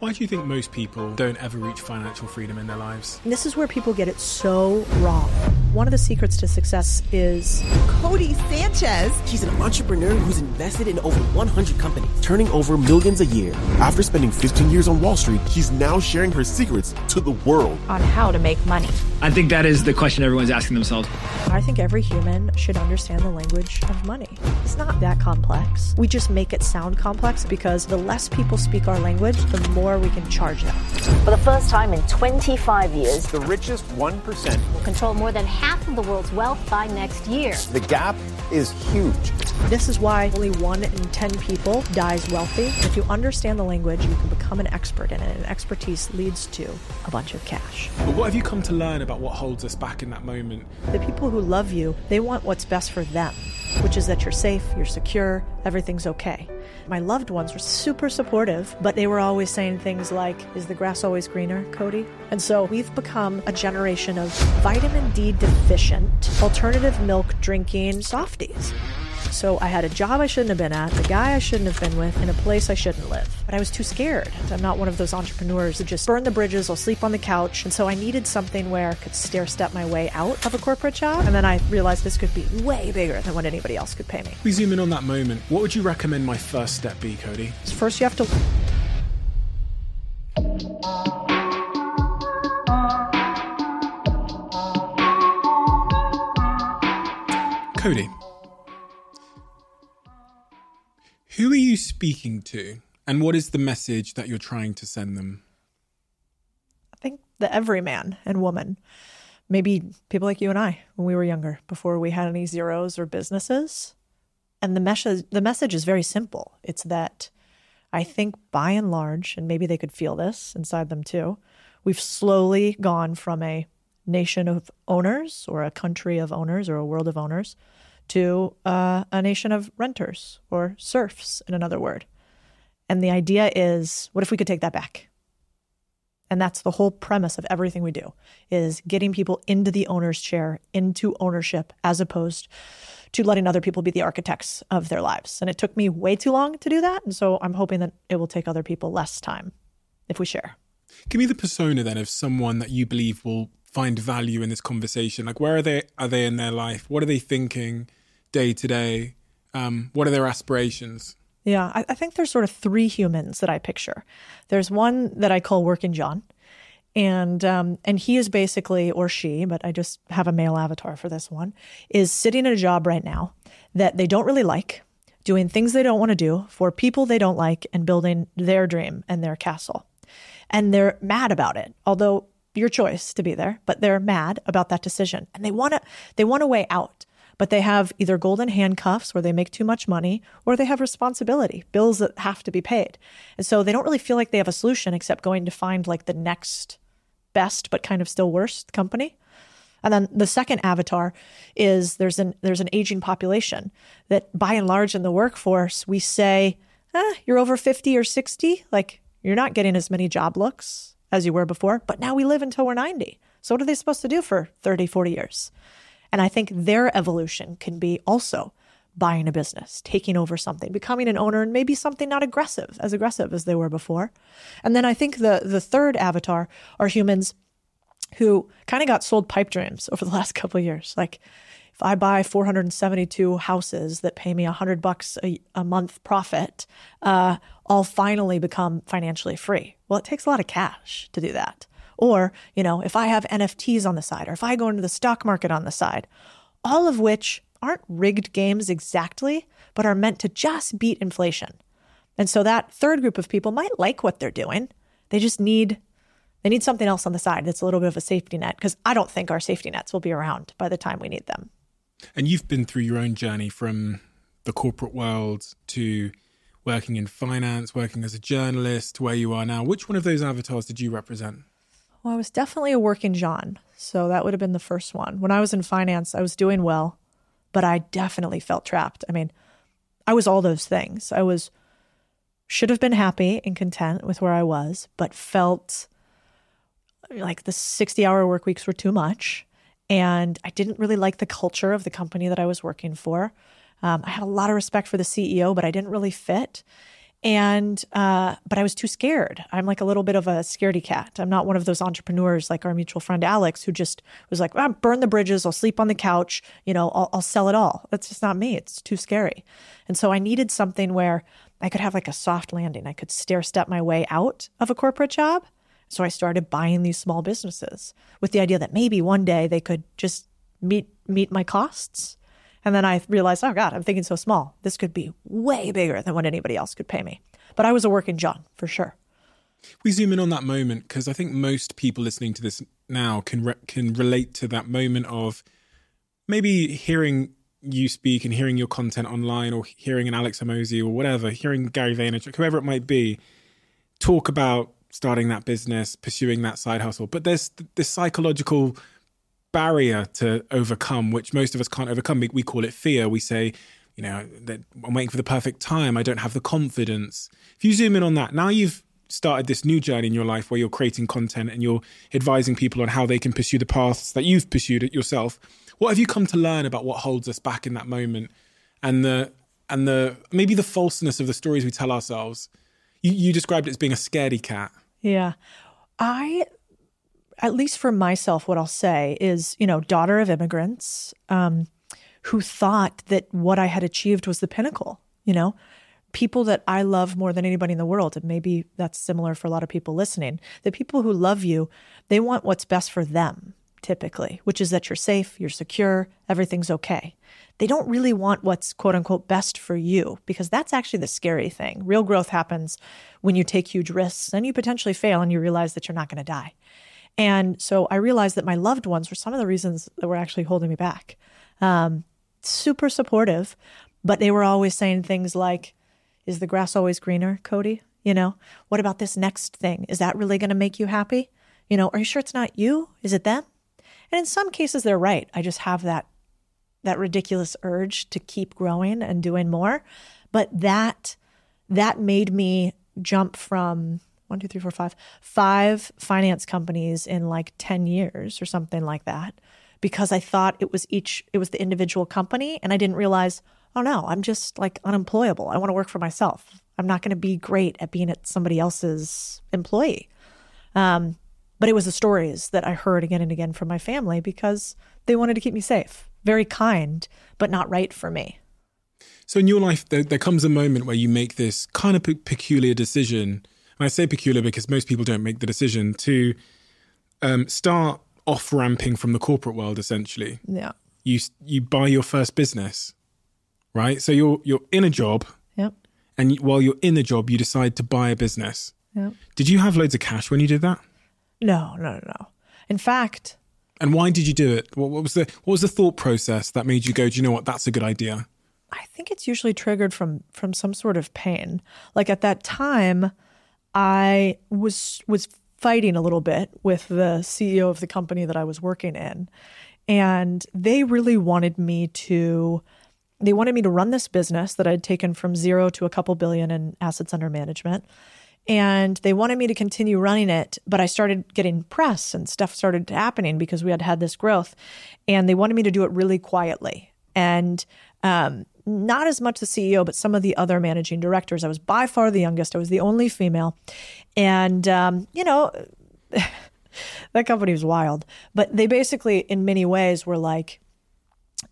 Why do you think most people don't ever reach financial freedom in their lives? This is where people get it so wrong. One of the secrets to success is Codie Sanchez. He's an entrepreneur who's invested in over 100 companies, turning over millions a year. After spending 15 years on Wall Street, he's now sharing her secrets to the world on how to make money. I think that is the question everyone's asking themselves. I think every human should understand the language of money. It's not that complex. We just make it sound complex because the less people speak our language, the more we can charge them. For the first time in 25 years, the richest 1% will control more than half of the world's wealth by next year. The gap is huge. This is why only one in 10 people dies wealthy. If you understand the language, you can become an expert in it, and expertise leads to a bunch of cash. But what have you come to learn about what holds us back in that moment? The people who love you, they want what's best for them, which is that you're safe, you're secure, everything's okay. My loved ones were super supportive, but they were always saying things like, Is the grass always greener, Codie? And so we've become a generation of vitamin D deficient, alternative milk drinking softies. So I had a job I shouldn't have been at, a guy I shouldn't have been with, in a place I shouldn't live. But I was too scared. I'm not one of those entrepreneurs that just burn the bridges, I'll sleep on the couch. And so I needed something where I could stair step my way out of a corporate job. And then I realized this could be way bigger than what anybody else could pay me. We zoom in on that moment. What would you recommend my first step be, Codie? First, you have to. Codie, who are you speaking to, and what is the message that you're trying to send them? I think the everyman and woman, maybe people like you and I when we were younger, before we had any zeros or businesses. And the message, the message is very simple. It's that I think by and large, and maybe they could feel this inside them too, we've slowly gone from a nation of owners or a country of owners or a world of owners to uh, a nation of renters or serfs, in another word. And the idea is what if we could take that back? And that's the whole premise of everything we do is getting people into the owner's chair, into ownership, as opposed to letting other people be the architects of their lives. And it took me way too long to do that. And so I'm hoping that it will take other people less time if we share. Give me the persona then of someone that you believe will find value in this conversation. Like where are they are they in their life? What are they thinking? Day to day? Um, what are their aspirations? Yeah, I, I, think there's sort of three humans that I picture. There's one that I call Working John, and um, and he is basically or she, but I just have a male avatar for this one, is sitting at a job right now that they don't really like, doing things they don't want to do for people they don't like, and building their dream and their castle, and they're mad about it. Although your choice to be there, but they're mad about that decision, and they want to they want a way out but they have either golden handcuffs where they make too much money or they have responsibility, bills that have to be paid. And so they don't really feel like they have a solution except going to find like the next best but kind of still worst company. And then the second avatar is there's an there's an aging population that by and large in the workforce we say, eh, you're over 50 or 60, like you're not getting as many job looks as you were before, but now we live until we're 90. So what are they supposed to do for 30, 40 years? And I think their evolution can be also buying a business, taking over something, becoming an owner, and maybe something not aggressive, as aggressive as they were before. And then I think the the third avatar are humans who kind of got sold pipe dreams over the last couple years. Like if I buy 472 houses that pay me 100 bucks a, a month profit, uh, I'll finally become financially free. Well, it takes a lot of cash to do that. Or, you know, if I have NFTs on the side or if I go into the stock market on the side, all of which aren't rigged games exactly, but are meant to just beat inflation. And so that third group of people might like what they're doing. They just need they need something else on the side that's a little bit of a safety net because I don't think our safety nets will be around by the time we need them. And you've been through your own journey from the corporate world to working in finance, working as a journalist, where you are now. Which one of those avatars did you represent? Well, I was definitely a working John. So that would have been the first one. When I was in finance, I was doing well, but I definitely felt trapped. I mean, I was all those things. I was should have been happy and content with where I was, but felt like the 60 hour work weeks were too much. And I didn't really like the culture of the company that I was working for. Um, I had a lot of respect for the CEO, but I didn't really fit. And, uh, but I was too scared. I'm like a little bit of a scaredy cat. I'm not one of those entrepreneurs like our mutual friend Alex, who just was like, ah, burn the bridges. I'll sleep on the couch. You know, I'll, I'll sell it all. That's just not me. It's too scary. And so I needed something where I could have like a soft landing. I could stair step my way out of a corporate job. So I started buying these small businesses with the idea that maybe one day they could just meet meet my costs and then I realized, oh God, I'm thinking so small. This could be way bigger than what anybody else could pay me. But I was a working John for sure. We zoom in on that moment because I think most people listening to this now can re- can relate to that moment of maybe hearing you speak and hearing your content online, or hearing an Alex Hormozi or whatever, hearing Gary Vaynerchuk, whoever it might be, talk about starting that business, pursuing that side hustle. But there's this psychological barrier to overcome, which most of us can't overcome. We, we call it fear. We say, you know, that I'm waiting for the perfect time. I don't have the confidence. If you zoom in on that, now you've started this new journey in your life where you're creating content and you're advising people on how they can pursue the paths that you've pursued it yourself. What have you come to learn about what holds us back in that moment and the and the maybe the falseness of the stories we tell ourselves? You, you described it as being a scaredy cat. Yeah. I at least for myself, what I'll say is, you know, daughter of immigrants um, who thought that what I had achieved was the pinnacle, you know, people that I love more than anybody in the world. And maybe that's similar for a lot of people listening. The people who love you, they want what's best for them, typically, which is that you're safe, you're secure, everything's okay. They don't really want what's quote unquote best for you because that's actually the scary thing. Real growth happens when you take huge risks and you potentially fail and you realize that you're not going to die. And so I realized that my loved ones were some of the reasons that were actually holding me back. Um, super supportive, but they were always saying things like, Is the grass always greener, Codie? You know, what about this next thing? Is that really going to make you happy? You know, are you sure it's not you? Is it them? And in some cases, they're right. I just have that that ridiculous urge to keep growing and doing more. But that that made me jump from one, two, three, four, five, five finance companies in like 10 years or something like that because I thought it was each, it was the individual company. And I didn't realize, oh no, I'm just like unemployable. I want to work for myself. I'm not going to be great at being at somebody else's employee. Um, but it was the stories that I heard again and again from my family because they wanted to keep me safe, very kind, but not right for me. So in your life, there, there comes a moment where you make this kind of pe- peculiar decision and I say peculiar because most people don't make the decision to um, start off ramping from the corporate world. Essentially, yeah. You you buy your first business, right? So you're you're in a job, yep. And while you're in the job, you decide to buy a business. Yep. Did you have loads of cash when you did that? No, no, no. In fact. And why did you do it? What, what was the what was the thought process that made you go? Do you know what? That's a good idea. I think it's usually triggered from from some sort of pain. Like at that time, I was was fighting a little bit with the CEO of the company that I was working in. And they really wanted me to they wanted me to run this business that I'd taken from zero to a couple billion in assets under management. And they wanted me to continue running it, but I started getting press and stuff started happening because we had had this growth. And they wanted me to do it really quietly. And um, not as much the CEO, but some of the other managing directors. I was by far the youngest. I was the only female. And, um, you know, that company was wild. But they basically, in many ways, were like,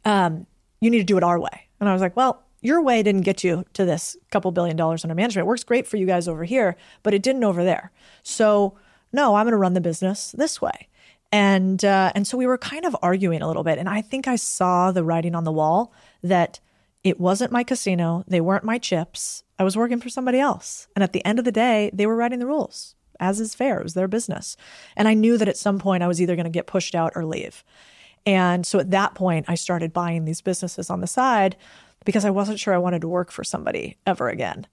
um, you need to do it our way. And I was like, well, your way didn't get you to this couple billion dollars under management. It works great for you guys over here, but it didn't over there. So, no, I'm going to run the business this way. And uh, and so we were kind of arguing a little bit, and I think I saw the writing on the wall that it wasn't my casino. They weren't my chips. I was working for somebody else. And at the end of the day, they were writing the rules, as is fair. It was their business. And I knew that at some point I was either going to get pushed out or leave. And so at that point, I started buying these businesses on the side because I wasn't sure I wanted to work for somebody ever again.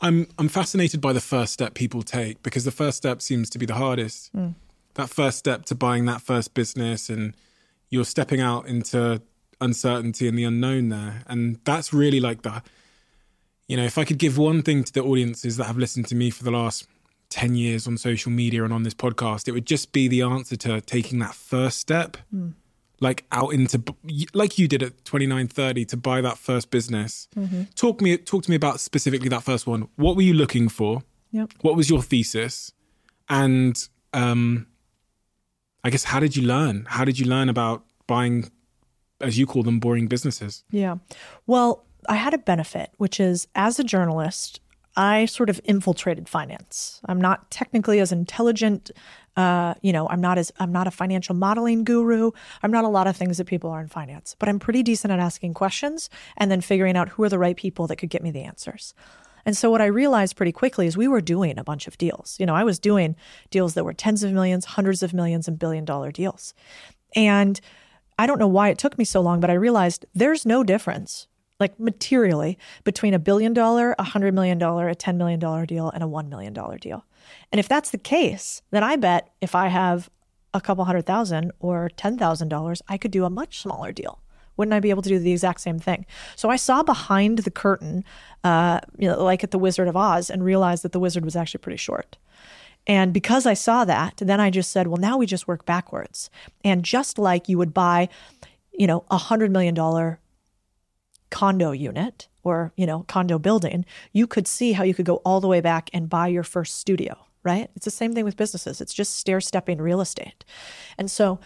I'm I'm fascinated by the first step people take because the first step seems to be the hardest. Mm. That first step to buying that first business and you're stepping out into uncertainty and the unknown there. And that's really like the, you know, if I could give one thing to the audiences that have listened to me for the last 10 years on social media and on this podcast, it would just be the answer to taking that first step. Mm. like out into like you did at 29 30 to buy that first business talk me talk to me about specifically that first one what were you looking for Yep. what was your thesis and um i guess how did you learn how did you learn about buying as you call them boring businesses Yeah. Well, I had a benefit, which is as a journalist, I sort of infiltrated finance. I'm not technically as intelligent. Uh, you know, I'm not as I'm not a financial modeling guru. I'm not a lot of things that people are in finance, but I'm pretty decent at asking questions and then figuring out who are the right people that could get me the answers. And so what I realized pretty quickly is we were doing a bunch of deals. You know, I was doing deals that were tens of millions, hundreds of millions, and billion dollar deals. And I don't know why it took me so long, but I realized there's no difference, like materially, between a billion dollar, a hundred million dollar, a $10 million deal, and a $1 million deal. And if that's the case, then I bet if I have a couple hundred thousand or $10,000, I could do a much smaller deal. Wouldn't I be able to do the exact same thing? So I saw behind the curtain, uh, you know, like at the Wizard of Oz, and realized that the wizard was actually pretty short. And because I saw that, then I just said, well, now we just work backwards. And just like you would buy, you know, a hundred million dollar condo unit or, you know, condo building, you could see how you could go all the way back and buy your first studio, right? It's the same thing with businesses. It's just stair stepping real estate. And so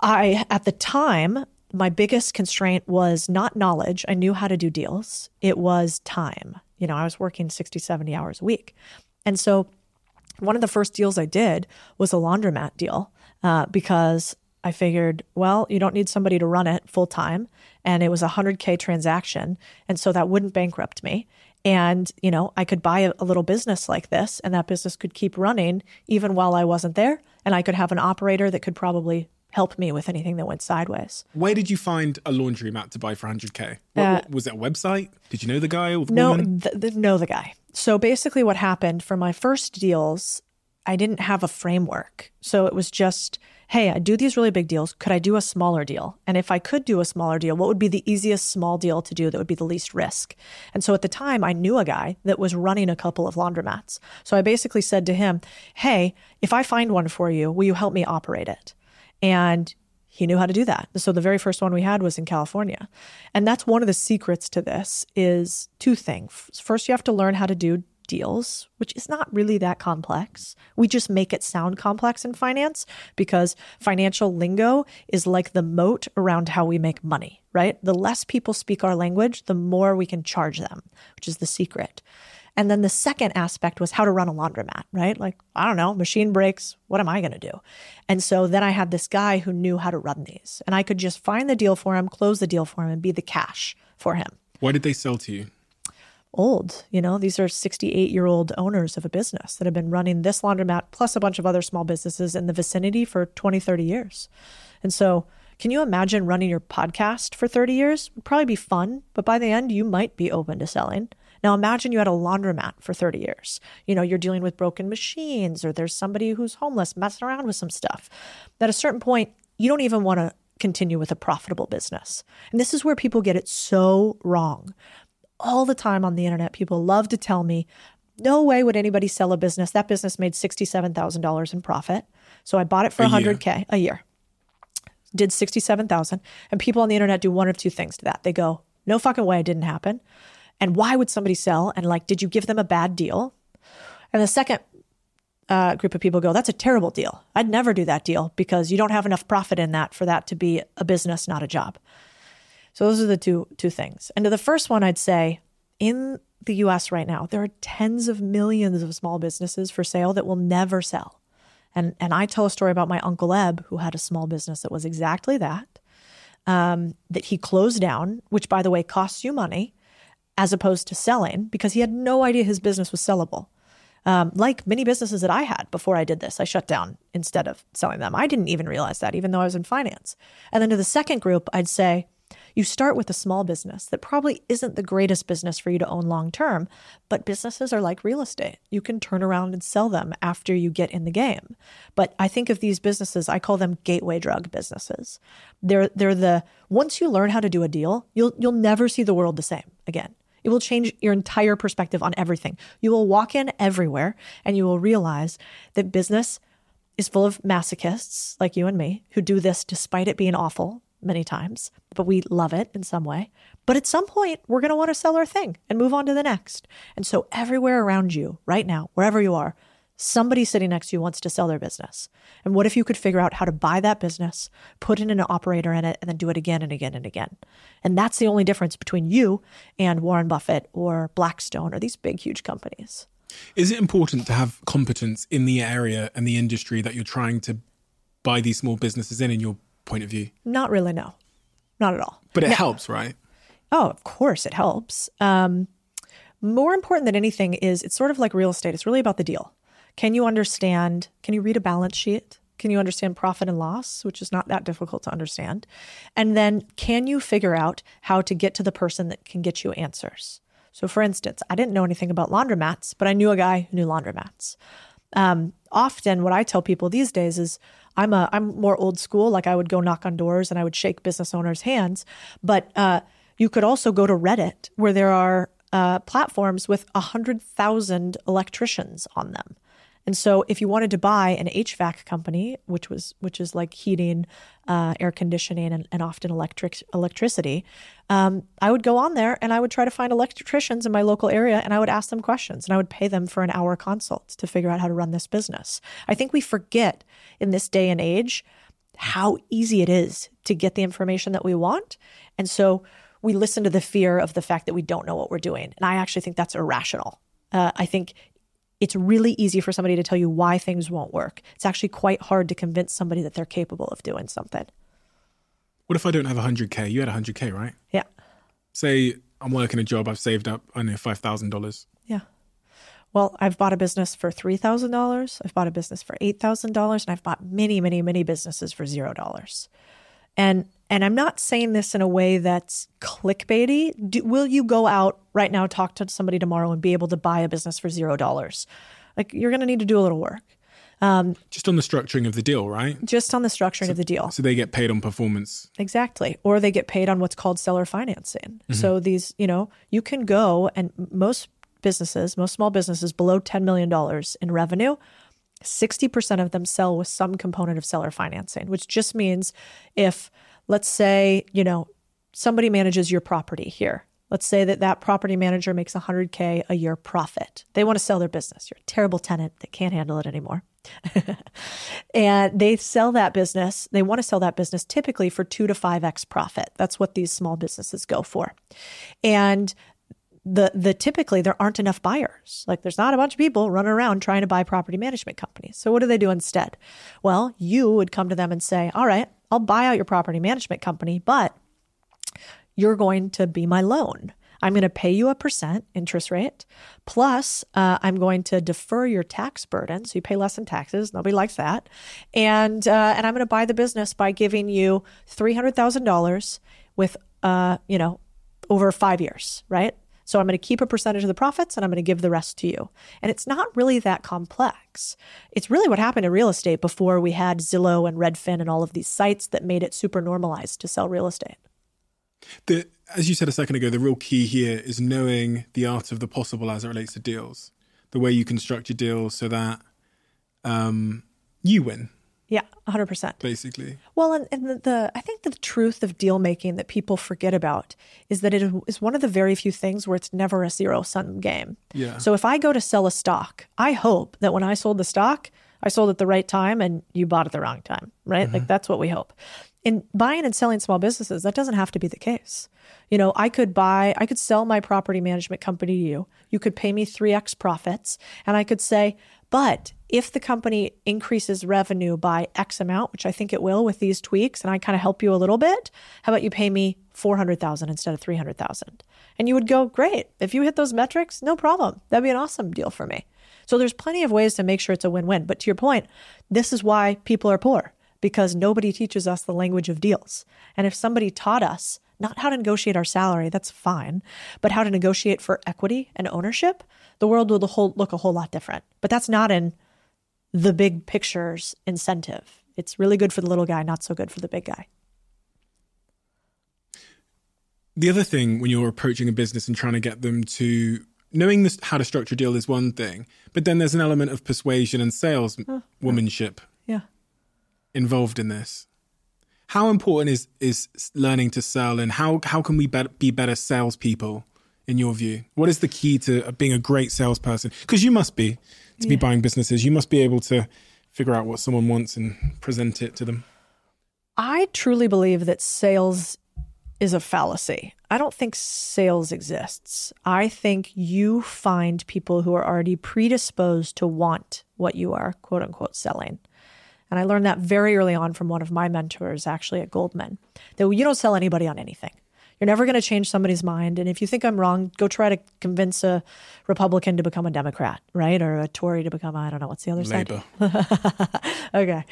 I, at the time, my biggest constraint was not knowledge. I knew how to do deals. It was time. You know, I was working 60, 70 hours a week. And so one of the first deals I did was a laundromat deal uh, because I figured, well, you don't need somebody to run it full time. And it was a 100K transaction. And so that wouldn't bankrupt me. And, you know, I could buy a, a little business like this and that business could keep running even while I wasn't there. And I could have an operator that could probably help me with anything that went sideways. where did you find a laundromat to buy for 100k what, Uh, was it a website did you know the guy or the No, th- th- know the guy. So basically, what happened for my first deals, I didn't have a framework. So it was just, hey, I do these really big deals. Could I do a smaller deal? And if I could do a smaller deal, what would be the easiest small deal to do that would be the least risk? And so at the time, I knew a guy that was running a couple of laundromats. So I basically said to him, hey, if I find one for you, will you help me operate it? And he knew how to do that. So the very first one we had was in California. And that's one of the secrets to this is two things. First, you have to learn how to do deals, which is not really that complex. We just make it sound complex in finance because financial lingo is like the moat around how we make money, right? The less people speak our language, the more we can charge them, which is the secret. And then the second aspect was how to run a laundromat, right? Like, I don't know, machine breaks. What am I going to do? And so then I had this guy who knew how to run these, and I could just find the deal for him, close the deal for him, and be the cash for him. why did they sell to you Old, you know, these are 68 year old owners of a business that have been running this laundromat plus a bunch of other small businesses in the vicinity for 20, 30 years. And so, can you imagine running your podcast for 30 years? Would probably be fun, but by the end, you might be open to selling. Now imagine you had a laundromat for 30 years. You know, you're dealing with broken machines or there's somebody who's homeless messing around with some stuff. At a certain point, you don't even want to continue with a profitable business. And this is where people get it so wrong. All the time on the internet, people love to tell me, no way would anybody sell a business. That business made $67,000 in profit. So I bought it for A year. 100K a year did 67,000 and people on the internet do one of two things to that. They go, "No fucking way it didn't happen." And why would somebody sell? And like, did you give them a bad deal? And the second uh, group of people go, "That's a terrible deal. I'd never do that deal because you don't have enough profit in that for that to be a business, not a job." So those are the two two things. And to the first one, I'd say in the U.S. right now, there are tens of millions of small businesses for sale that will never sell. And and I tell a story about my uncle Eb, who had a small business that was exactly that. Um, that he closed down, which by the way costs you money, as opposed to selling, because he had no idea his business was sellable. Um, like many businesses that I had before I did this, I shut down instead of selling them. I didn't even realize that, even though I was in finance. And then to the second group, I'd say you start with a small business that probably isn't the greatest business for you to own long term, but businesses are like real estate. You can turn around and sell them after you get in the game. But I think of these businesses, I call them gateway drug businesses. They're they're the once you learn how to do a deal, you'll you'll never see the world the same again. It will change your entire perspective on everything. You will walk in everywhere and you will realize that business is full of masochists like you and me who do this despite it being awful many times, but we love it in some way. But at some point, we're going to want to sell our thing and move on to the next. And so, everywhere around you, right now, wherever you are, somebody sitting next to you wants to sell their business. And what if you could figure out how to buy that business, put in an operator in it, and then do it again and again and again? And that's the only difference between you and Warren Buffett or Blackstone or these big, huge companies. Is it important to have competence in the area and the industry that you're trying to buy these small businesses in, in your point of view? Not really, no. Not at all. But it No. helps, right? Oh, of course it helps. Um, more important than anything is it's sort of like real estate. It's really about the deal. Can you understand? Can you read a balance sheet? Can you understand profit and loss, which is not that difficult to understand? And then can you figure out how to get to the person that can get you answers? So, for instance, I didn't know anything about laundromats, but I knew a guy who knew laundromats. Um, often, what I tell people these days is I'm a I'm more old school. Like I would go knock on doors and I would shake business owners' hands, but uh, you could also go to Reddit where there are uh, platforms with a hundred thousand electricians on them. And so, if you wanted to buy an HVAC company, which was which is like heating, uh, air conditioning, and, and often electric electricity, um, I would go on there and I would try to find electricians in my local area, and I would ask them questions, and I would pay them for an hour consult to figure out how to run this business. I think we forget in this day and age how easy it is to get the information that we want, and so we listen to the fear of the fact that we don't know what we're doing, and I actually think that's irrational. Uh, I think it's really easy for somebody to tell you why things won't work. It's actually quite hard to convince somebody that they're capable of doing something. What if I don't have 100K? You had 100K, right? Yeah. Say I'm working a job, I've saved up, I know, $5,000. Yeah. Well, I've bought a business for $3,000. I've bought a business for $8,000 and I've bought many, many, many businesses for $0. And and I'm not saying this in a way that's clickbaity. Do, will you go out right now, talk to somebody tomorrow, and be able to buy a business for zero dollars? Like you're going to need to do a little work. Um, Just on the structuring of the deal, right? just on the structuring of the deal. So they get paid on performance. Exactly. Or they get paid on what's called seller financing. So these, you know, you can go and most businesses, most small businesses below $10 million in revenue, 60% of them sell with some component of seller financing, which just means if, let's say, you know, somebody manages your property here. Let's say that that property manager makes 100K a year profit. They want to sell their business. You're a terrible tenant that can't handle it anymore. and they sell that business, they want to sell that business typically for two to five X profit. That's what these small businesses go for. And the the typically there aren't enough buyers. Like there's not a bunch of people running around trying to buy property management companies. So what do they do instead? Well, you would come to them and say, "All right, I'll buy out your property management company, but you're going to be my loan. I'm going to pay you a percent interest rate, plus uh, I'm going to defer your tax burden, so you pay less in taxes. Nobody likes that, and uh, and I'm going to buy the business by giving you three hundred thousand dollars with uh, you know over five years, right? So I'm going to keep a percentage of the profits and I'm going to give the rest to you. And it's not really that complex. It's really what happened in real estate before we had Zillow and Redfin and all of these sites that made it super normalized to sell real estate. The, as you said a second ago, the real key here is knowing the art of the possible as it relates to deals. The way you construct your deals so that um, you win, Yeah, 100%. basically. Well, and, and the, the I think the truth of deal making that people forget about is that it is one of the very few things where it's never a zero sum game. Yeah. So if I go to sell a stock, I hope that when I sold the stock, I sold at the right time and you bought at the wrong time, right? Mm-hmm. Like that's what we hope. In buying and selling small businesses, that doesn't have to be the case. You know, I could buy, I could sell my property management company to you. You could pay me 3x profits, and I could say, but if the company increases revenue by X amount, which I think it will with these tweaks, and I kind of help you a little bit, how about you pay me 400,000 instead of 300,000? And you would go, great. If you hit those metrics, no problem. That'd be an awesome deal for me. So there's plenty of ways to make sure it's a win-win. But to your point, this is why people are poor because nobody teaches us the language of deals. And if somebody taught us not how to negotiate our salary, that's fine, but how to negotiate for equity and ownership, the world would look a whole lot different. But that's not in the big picture's incentive. It's really good for the little guy, not so good for the big guy. The other thing when you're approaching a business and trying to get them to knowing this, how to structure a deal is one thing, but then there's an element of persuasion and sales womanship Yeah. involved in this. How important is is learning to sell, and how how can we be, be better salespeople? In your view, what is the key to being a great salesperson? Because you must be to be buying businesses. You must be able to figure out what someone wants and present it to them. I truly believe that sales is a fallacy. I don't think sales exists. I think you find people who are already predisposed to want what you are, quote unquote, selling. And I learned that very early on from one of my mentors, actually at Goldman, that you don't sell anybody on anything. You're never going to change somebody's mind. And if you think I'm wrong, go try to convince a Republican to become a Democrat, right? Or a Tory to become, I don't know, what's the other Labor. side? okay.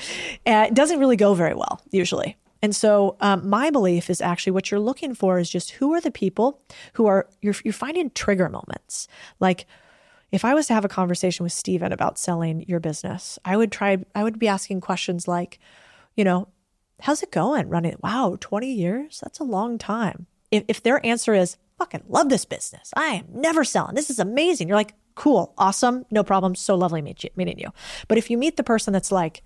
Uh, it doesn't really go very well, usually. And so, um, my belief is actually what you're looking for is just who are the people who are, you're, you're finding trigger moments. Like, if I was to have a conversation with Steven about selling your business, I would try, I would be asking questions like, you know, how's it going running? Wow, 20 years? That's a long time. If, if their answer is, fucking love this business, I am never selling, this is amazing, you're like, cool, awesome, no problem, so lovely meet you, meeting you. But if you meet the person that's like,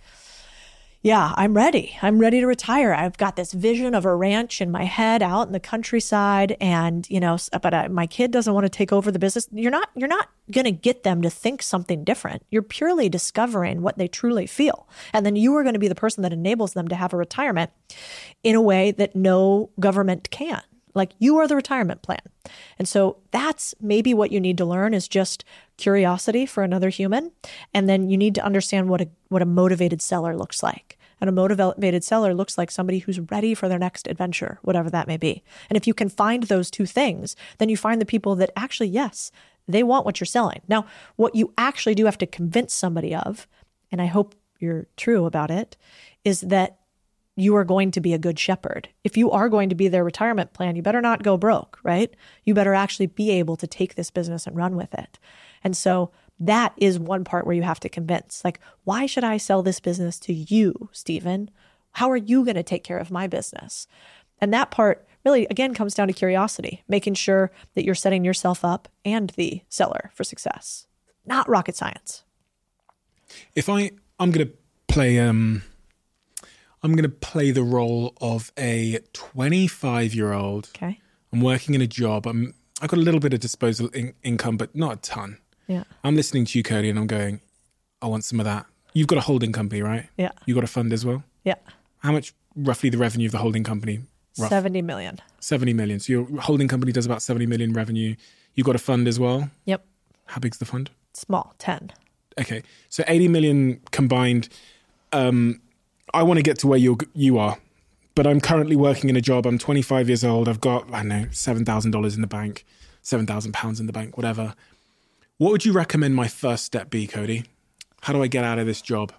yeah, I'm ready. I'm ready to retire. I've got this vision of a ranch in my head out in the countryside and, you know, but I, my kid doesn't want to take over the business. You're not you're not going to get them to think something different. You're purely discovering what they truly feel. And then you are going to be the person that enables them to have a retirement in a way that no government can. Like you are the retirement plan. And so that's maybe what you need to learn is just curiosity for another human. And then you need to understand what a what a motivated seller looks like. And a motivated seller looks like somebody who's ready for their next adventure, whatever that may be. And if you can find those two things, then you find the people that actually, yes, they want what you're selling. Now, what you actually do have to convince somebody of, and I hope you're true about it, is that you are going to be a good shepherd. If you are going to be their retirement plan, you better not go broke, right? You better actually be able to take this business and run with it. And so that is one part where you have to convince like, why should I sell this business to you, Steven? How are you going to take care of my business? And that part really, again, comes down to curiosity, making sure that you're setting yourself up and the seller for success. Not rocket science. If I, I'm going to play, um, I'm going to play the role of a 25 year old. Okay. I'm working in a job. I'm, I've got a little bit of disposable in- income, but not a ton. Yeah. I'm listening to you, Codie, and I'm going, I want some of that. You've got a holding company, right? Yeah. You got a fund as well. Yeah. How much roughly the revenue of the holding company? Rough? 70 million. 70 million. So your holding company does about 70 million revenue. You've got a fund as well. Yep. How big's the fund? Small, 10. Okay. So 80 million combined. Um, I want to get to where you you are, but I'm currently working in a job. I'm 25 years old. I've got I don't know seven thousand dollars in the bank, seven thousand pounds in the bank, whatever. What would you recommend my first step be, Codie? How do I get out of this job?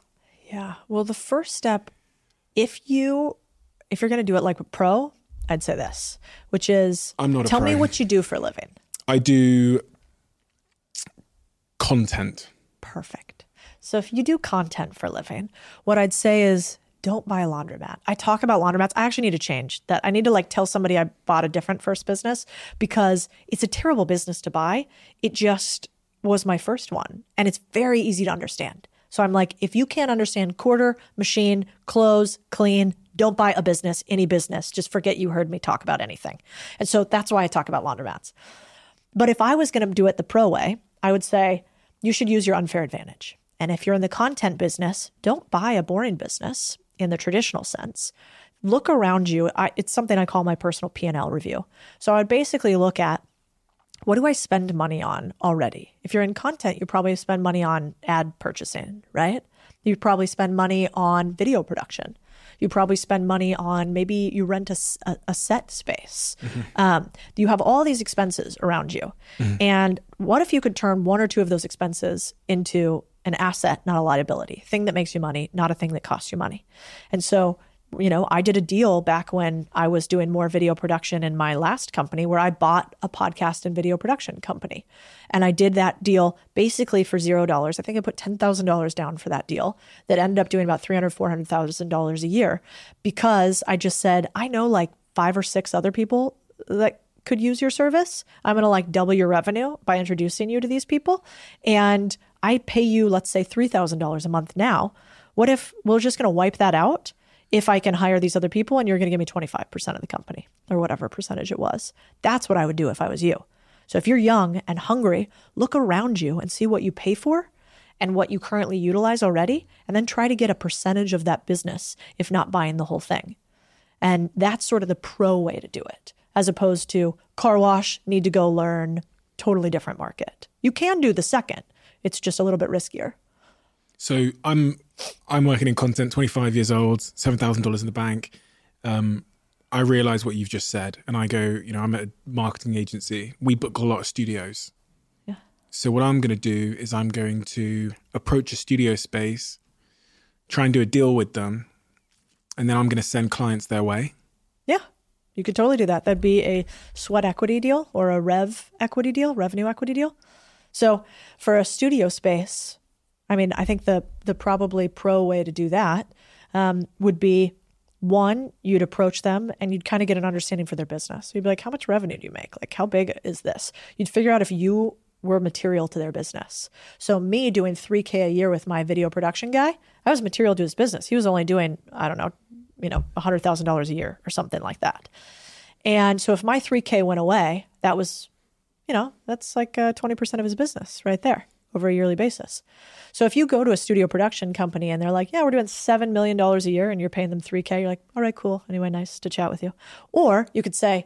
Yeah. Well, the first step, if you if you're going to do it like a pro, I'd say this, which is I'm not a tell me what you do for a living. I do content. Perfect. So if you do content for a living, what I'd say is don't buy a laundromat. I talk about laundromats. I actually need to change that. I need to like tell somebody I bought a different first business because it's a terrible business to buy. It just was my first one and it's very easy to understand. So I'm like, if you can't understand quarter, machine, close, clean, don't buy a business, any business. Just forget you heard me talk about anything. And so that's why I talk about laundromats. But if I was going to do it the pro way, I would say you should use your unfair advantage. And if you're in the content business, don't buy a boring business in the traditional sense. Look around you. I, it's something I call my personal P&L review. So I'd basically look at what do I spend money on already? If you're in content, you probably spend money on ad purchasing, right? You probably spend money on video production. You probably spend money on maybe you rent a a set space. Um, you have all these expenses around you. And what if you could turn one or two of those expenses into an asset, not a liability, thing that makes you money, not a thing that costs you money? And so you know, I did a deal back when I was doing more video production in my last company where I bought a podcast and video production company. And I did that deal basically for zero dollars. I think I put $10,000 down for that deal that ended up doing about $300,000, $400,000 a year because I just said, I know like five or six other people that could use your service. I'm going to like double your revenue by introducing you to these people. And I pay you, let's say, $3,000 a month now. What if we're just going to wipe that out if I can hire these other people and you're going to give me 25% of the company or whatever percentage it was? That's what I would do if I was you. So if you're young and hungry, look around you and see what you pay for and what you currently utilize already, and then try to get a percentage of that business, if not buying the whole thing. And that's sort of the pro way to do it, as opposed to car wash, need to go learn, totally different market. You can do the second, it's just a little bit riskier. So I'm I'm working in content, 25 years old, seven thousand dollars in the bank. Um, I realize what you've just said, and I go, you know, I'm at a marketing agency. We book a lot of studios. Yeah. So what I'm going to do is I'm going to approach a studio space, try and do a deal with them, and then I'm going to send clients their way. Yeah, you could totally do that. That'd be a sweat equity deal or a rev equity deal, revenue equity deal. So for a studio space, I mean, I think the the probably pro way to do that um, would be one, you'd approach them and you'd kind of get an understanding for their business. You'd be like, how much revenue do you make? Like, how big is this? You'd figure out if you were material to their business. So me doing 3K a year with my video production guy, I was material to his business. He was only doing, I don't know, you know, $100,000 a year or something like that. And so if my 3K went away, that was, you know, that's like uh, 20% of his business right there over a yearly basis. So if you go to a studio production company and they're like, yeah, we're doing $7 million a year and you're paying them 3K, you're like, all right, cool. Anyway, nice to chat with you. Or you could say,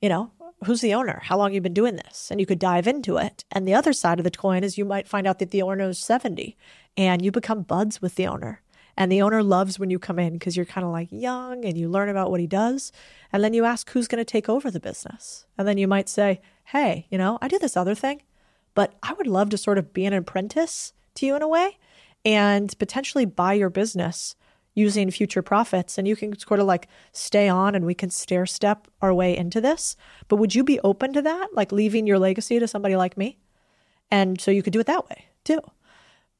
you know, who's the owner? How long you been doing this? And you could dive into it. And the other side of the coin is you might find out that the owner is 70 and you become buds with the owner. And the owner loves when you come in because you're kind of like young and you learn about what he does. And then you ask who's going to take over the business. And then you might say, hey, you know, I do this other thing, but I would love to sort of be an apprentice to you in a way and potentially buy your business using future profits. And you can sort of like stay on and we can stair step our way into this. But would you be open to that? Like leaving your legacy to somebody like me? And so you could do it that way too.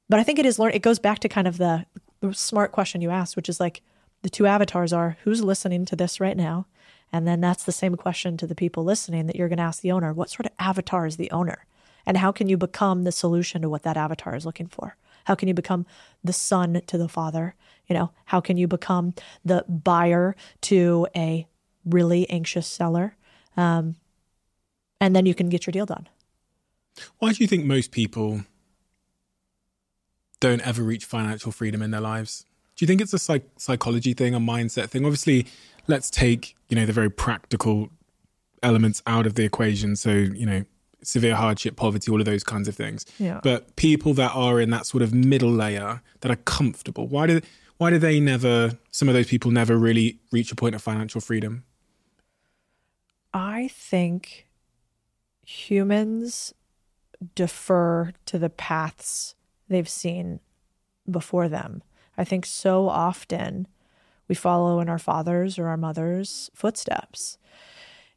But i think it is learn it goes back to kind of the, the smart question you asked which is like the two avatars are who's listening to this right now and then that's the same question to the people listening that you're going to ask the owner what sort of avatar is the owner and how can you become the solution to what that avatar is looking for? How can you become the son to the father? You know, how can you become the buyer to a really anxious seller? Um, and then you can get your deal done. Why do you think most people don't ever reach financial freedom in their lives? Do you think it's a psych- psychology thing, a mindset thing? Obviously, let's take you know the very practical elements out of the equation. So you know severe hardship, poverty, all of those kinds of things. Yeah. But people that are in that sort of middle layer that are comfortable, why do why do they never? Some of those people never really reach a point of financial freedom. I think humans defer to the paths they've seen before them. I think so often we follow in our fathers or our mothers' footsteps.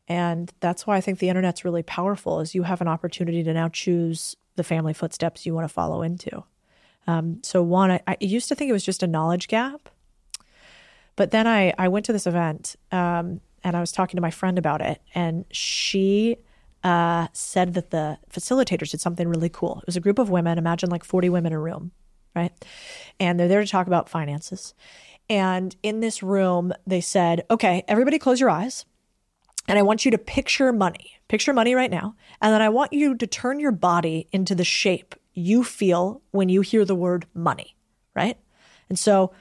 And that's why I think the internet's really powerful is you have an opportunity to now choose the family footsteps you want to follow into. Um, so one, I, I, used to think it was just a knowledge gap, but then I, I went to this event um, and I was talking to my friend about it, and she uh, said that the facilitators did something really cool. It was a group of women, imagine like 40 women in a room, right? And they're there to talk about finances. And in this room, they said, okay, everybody close your eyes. And I want you to picture money. Picture money right now. And then I want you to turn your body into the shape you feel when you hear the word money, right? And so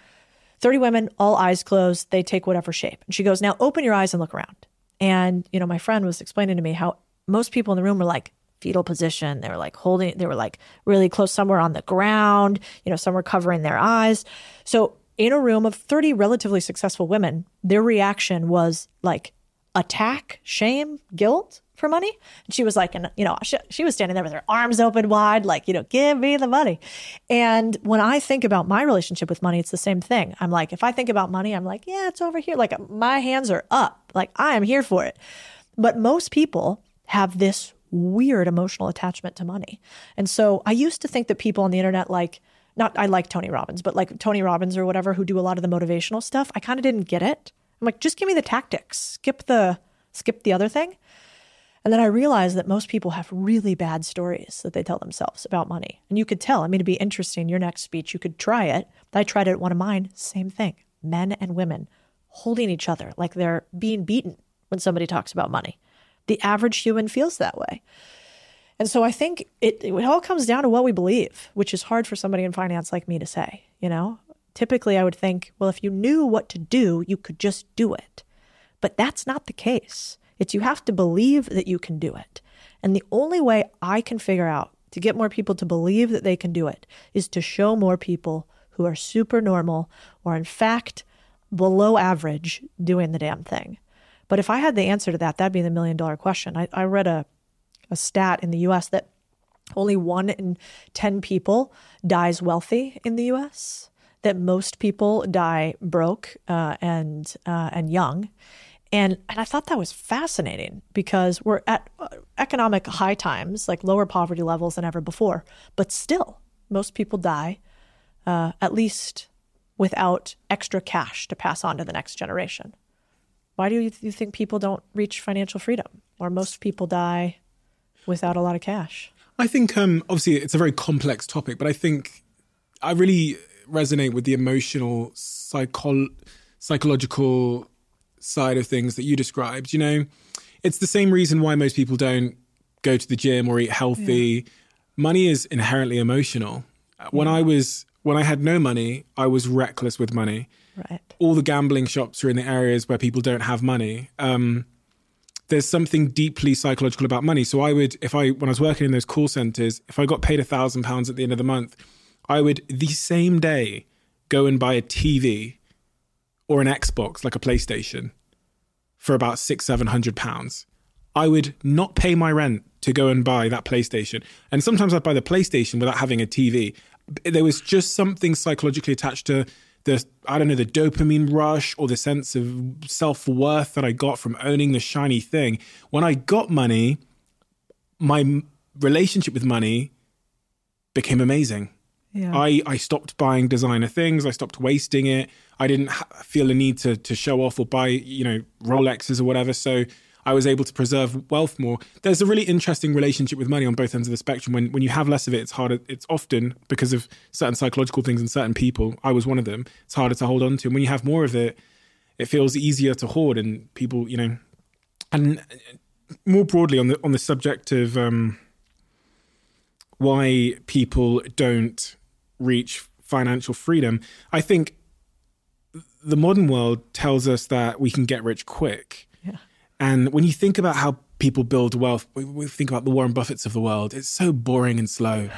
30 women, all eyes closed, they take whatever shape. And she goes, Now open your eyes and look around. And, you know, my friend was explaining to me how most people in the room were like fetal position. They were like holding, they were like really close somewhere on the ground, you know, some were covering their eyes. So in a room of 30 relatively successful women, their reaction was like attack, shame, guilt for money. And she was like, and you know, she, she was standing there with her arms open wide, like, you know, give me the money. And when I think about my relationship with money, it's the same thing. I'm like, if I think about money, I'm like, yeah, it's over here. Like my hands are up. Like I am here for it. But most people have this weird emotional attachment to money. And so I used to think that people on the internet, like, not I like Tony Robbins, but like Tony Robbins or whatever, who do a lot of the motivational stuff, I kind of didn't get it. I'm like, just give me the tactics. Skip the skip the other thing. And then I realized that most people have really bad stories that they tell themselves about money. And you could tell, I mean, it'd be interesting, your next speech, you could try it. I tried it at one of mine, same thing. Men and women holding each other like they're being beaten when somebody talks about money. The average human feels that way. And so I think it, it all comes down to what we believe, which is hard for somebody in finance like me to say, you know? Typically I would think, well, if you knew what to do, you could just do it. But that's not the case. It's you have to believe that you can do it. And the only way I can figure out to get more people to believe that they can do it is to show more people who are super normal or, in fact, below average doing the damn thing. But if I had the answer to that, that'd be the million dollar question. I, I read a, a stat in the US that only one in 10 people dies wealthy in the US, that most people die broke uh, and, uh, and young. And, and I thought that was fascinating because we're at uh, economic high times, like lower poverty levels than ever before. But still, most people die uh, at least without extra cash to pass on to the next generation. Why do you, you think people don't reach financial freedom? Or most people die without a lot of cash? I think um, obviously it's a very complex topic, but I think I really resonate with the emotional, psycho- psychological side of things that you described. You know, it's the same reason why most people don't go to the gym or eat healthy. Yeah. Money is inherently emotional. When I was when I had no money, I was reckless with money. Right. All the gambling shops are in the areas where people don't have money. Um, there's something deeply psychological about money. So I would, if I, when I was working in those call centers, if I got paid a thousand pounds at the end of the month, I would the same day go and buy a TV or an Xbox, like a PlayStation, for about six, seven hundred pounds. I would not pay my rent to go and buy that PlayStation. And sometimes I'd buy the PlayStation without having a TV. There was just something psychologically attached to the, I don't know, the dopamine rush or the sense of self worth that I got from owning the shiny thing. When I got money, my relationship with money became amazing. Yeah. I, I stopped buying designer things. I stopped wasting it. I didn't ha- feel a need to to show off or buy you know Rolexes or whatever. So I was able to preserve wealth more. There's a really interesting relationship with money on both ends of the spectrum. When when you have less of it, it's harder. It's often because of certain psychological things and certain people. I was one of them. It's harder to hold on to. And when you have more of it, it feels easier to hoard. And people, you know, and more broadly on the on the subject of um, why people don't reach financial freedom, I think the modern world tells us that we can get rich quick and when you think about how people build wealth, we, we think about the Warren Buffetts of the world. It's so boring and slow.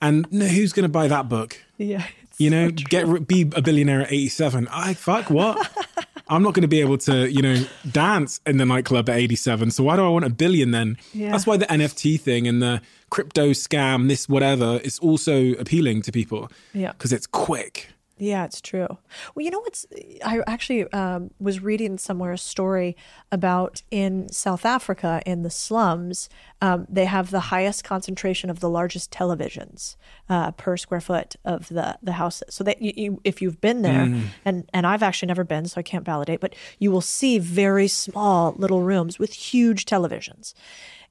And no, who's going to buy that book? Yeah. You know, so get be a billionaire at 87. I fuck what? I'm not going to be able to, you know, dance in the nightclub at 87. So why do I want a billion then? Yeah. That's why the NFT thing and the crypto scam, this whatever, is also appealing to people. Yeah. Because it's quick. Yeah, it's true. Well, you know what's? I actually um, was reading somewhere a story about in South Africa in the slums, um, they have the highest concentration of the largest televisions uh, per square foot of the the houses. So that you, you if you've been there, mm. and and I've actually never been, so I can't validate, but you will see very small little rooms with huge televisions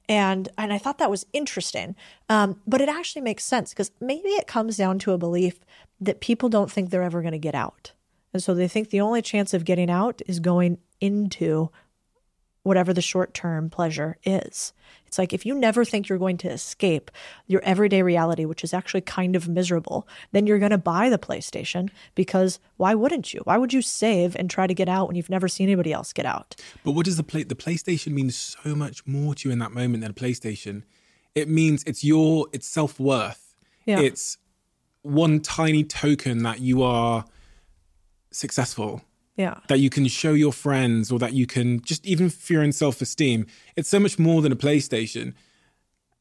and and I thought that was interesting. Um, but it actually makes sense because maybe it comes down to a belief that people don't think they're ever going to get out. And so they think the only chance of getting out is going into whatever the short term pleasure is. It's like if you never think you're going to escape your everyday reality, which is actually kind of miserable, then you're going to buy the PlayStation because why wouldn't you? Why would you save and try to get out when you've never seen anybody else get out? But what does the play? The PlayStation means so much more to you in that moment than a PlayStation. It means it's your it's self worth. Yeah. It's one tiny token that you are successful. Yeah. That you can show your friends or that you can just even fear and self esteem. It's so much more than a PlayStation.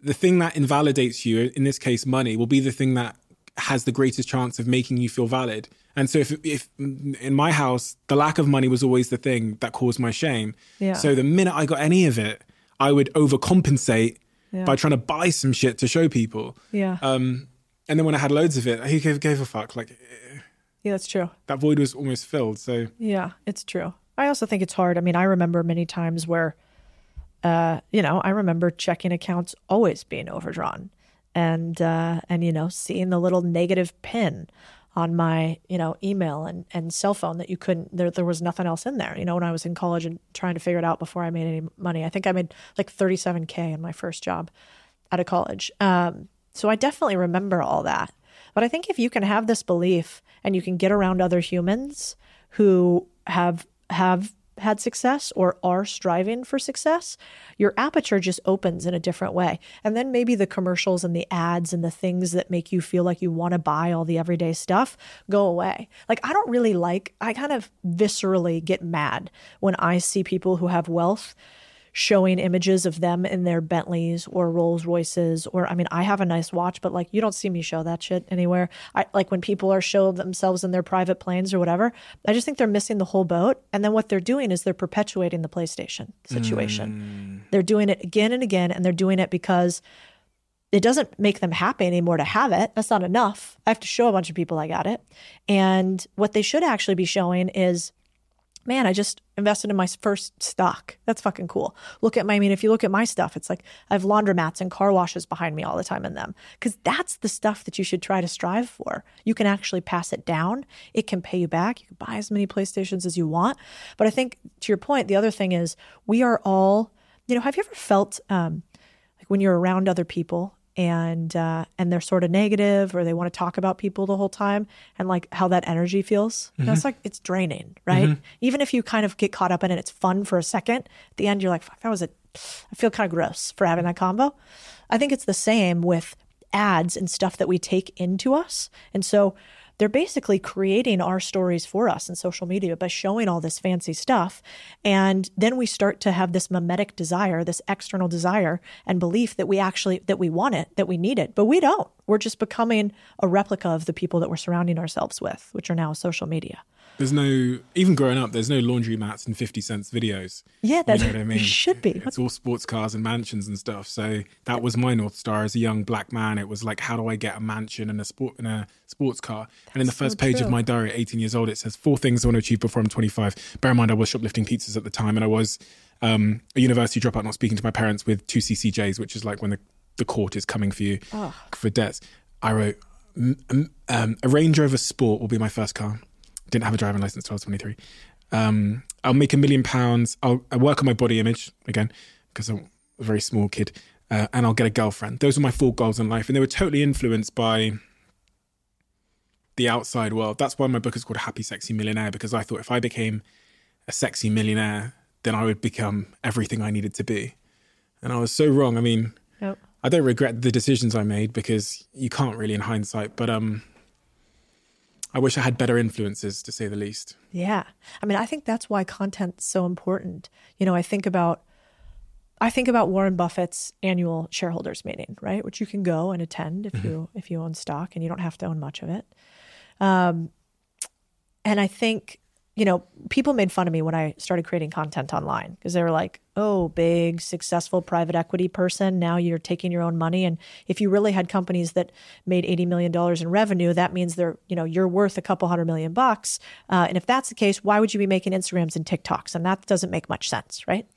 The thing that invalidates you, in this case, money, will be the thing that has the greatest chance of making you feel valid. And so, if, if in my house, the lack of money was always the thing that caused my shame. Yeah. So, the minute I got any of it, I would overcompensate yeah. by trying to buy some shit to show people. Yeah. Um, and then when I had loads of it, who gave, gave a fuck? Like, yeah, that's true. That void was almost filled. So yeah, it's true. I also think it's hard. I mean, I remember many times where uh, you know, I remember checking accounts always being overdrawn, and uh, and you know, seeing the little negative pin on my you know email and, and cell phone that you couldn't there there was nothing else in there you know when i was in college and trying to figure it out before i made any money i think i made like 37k in my first job out of college um, so i definitely remember all that but i think if you can have this belief and you can get around other humans who have have had success or are striving for success, your aperture just opens in a different way. And then maybe the commercials and the ads and the things that make you feel like you want to buy all the everyday stuff go away. Like, I don't really like, I kind of viscerally get mad when I see people who have wealth showing images of them in their Bentleys or Rolls Royces or I mean I have a nice watch but like you don't see me show that shit anywhere. I like when people are show themselves in their private planes or whatever. I just think they're missing the whole boat and then what they're doing is they're perpetuating the PlayStation situation. Mm. They're doing it again and again and they're doing it because it doesn't make them happy anymore to have it. That's not enough. I have to show a bunch of people I got it. And what they should actually be showing is man, I just invested in my first stock. That's fucking cool. Look at my, I mean, if you look at my stuff, it's like I have laundromats and car washes behind me all the time in them because that's the stuff that you should try to strive for. You can actually pass it down, it can pay you back. You can buy as many PlayStations as you want. But I think to your point, the other thing is we are all, you know, have you ever felt um, like when you're around other people and uh, and they're sort of negative or they want to talk about people the whole time and like how that energy feels. Mm-hmm. That's like it's draining, right? Mm-hmm. Even if you kind of get caught up in it, it's fun for a second. At the end, you're like, "Fuck, that was a." I feel kind of gross for having that combo. I think it's the same with ads and stuff that we take into us, and so they're basically creating our stories for us in social media by showing all this fancy stuff. And then we start to have this mimetic desire, this external desire and belief that we actually that we want it, that we need it, but we don't. We're just becoming a replica of the people that we're surrounding ourselves with, which are now social media. There's no even growing up. There's no laundromats and fifty cents videos. Yeah, that you know what I mean? It should be. It's all sports cars and mansions and stuff. So that was my north star as a young black man. It was like, how do I get a mansion and a sport and a sports car? That's and in the first so page true. of my diary, at 18 years old, it says four things I want to achieve before I'm 25. Bear in mind, I was shoplifting pizzas at the time, and I was um, a university dropout, not speaking to my parents with two CCJs, which is like when the the court is coming for you oh. for debts. I wrote um, a Range Rover Sport will be my first car didn't have a driving license until I was 23. Um, I'll make a million pounds. I'll, I'll, work on my body image again because I'm a very small kid, uh, and I'll get a girlfriend. Those were my four goals in life, and they were totally influenced by the outside world. That's why my book is called Happy Sexy Millionaire because I thought if I became a sexy millionaire, then I would become everything I needed to be, and I was so wrong. I mean. I don't regret the decisions I made because you can't really in hindsight, but um I wish I had better influences, to say the least. Yeah. I mean, I think that's why content's so important. You know, I think about I think about Warren Buffett's annual shareholders meeting, right? Which you can go and attend if mm-hmm. you if you own stock and you don't have to own much of it. Um, and I think you know, people made fun of me when I started creating content online because they were like, oh, big, successful private equity person. Now you're taking your own money. And if you really had companies that made $80 million in revenue, that means they're, you know, you're worth a couple hundred million bucks. Uh, and if that's the case, why would you be making Instagrams and TikToks? And that doesn't make much sense, right?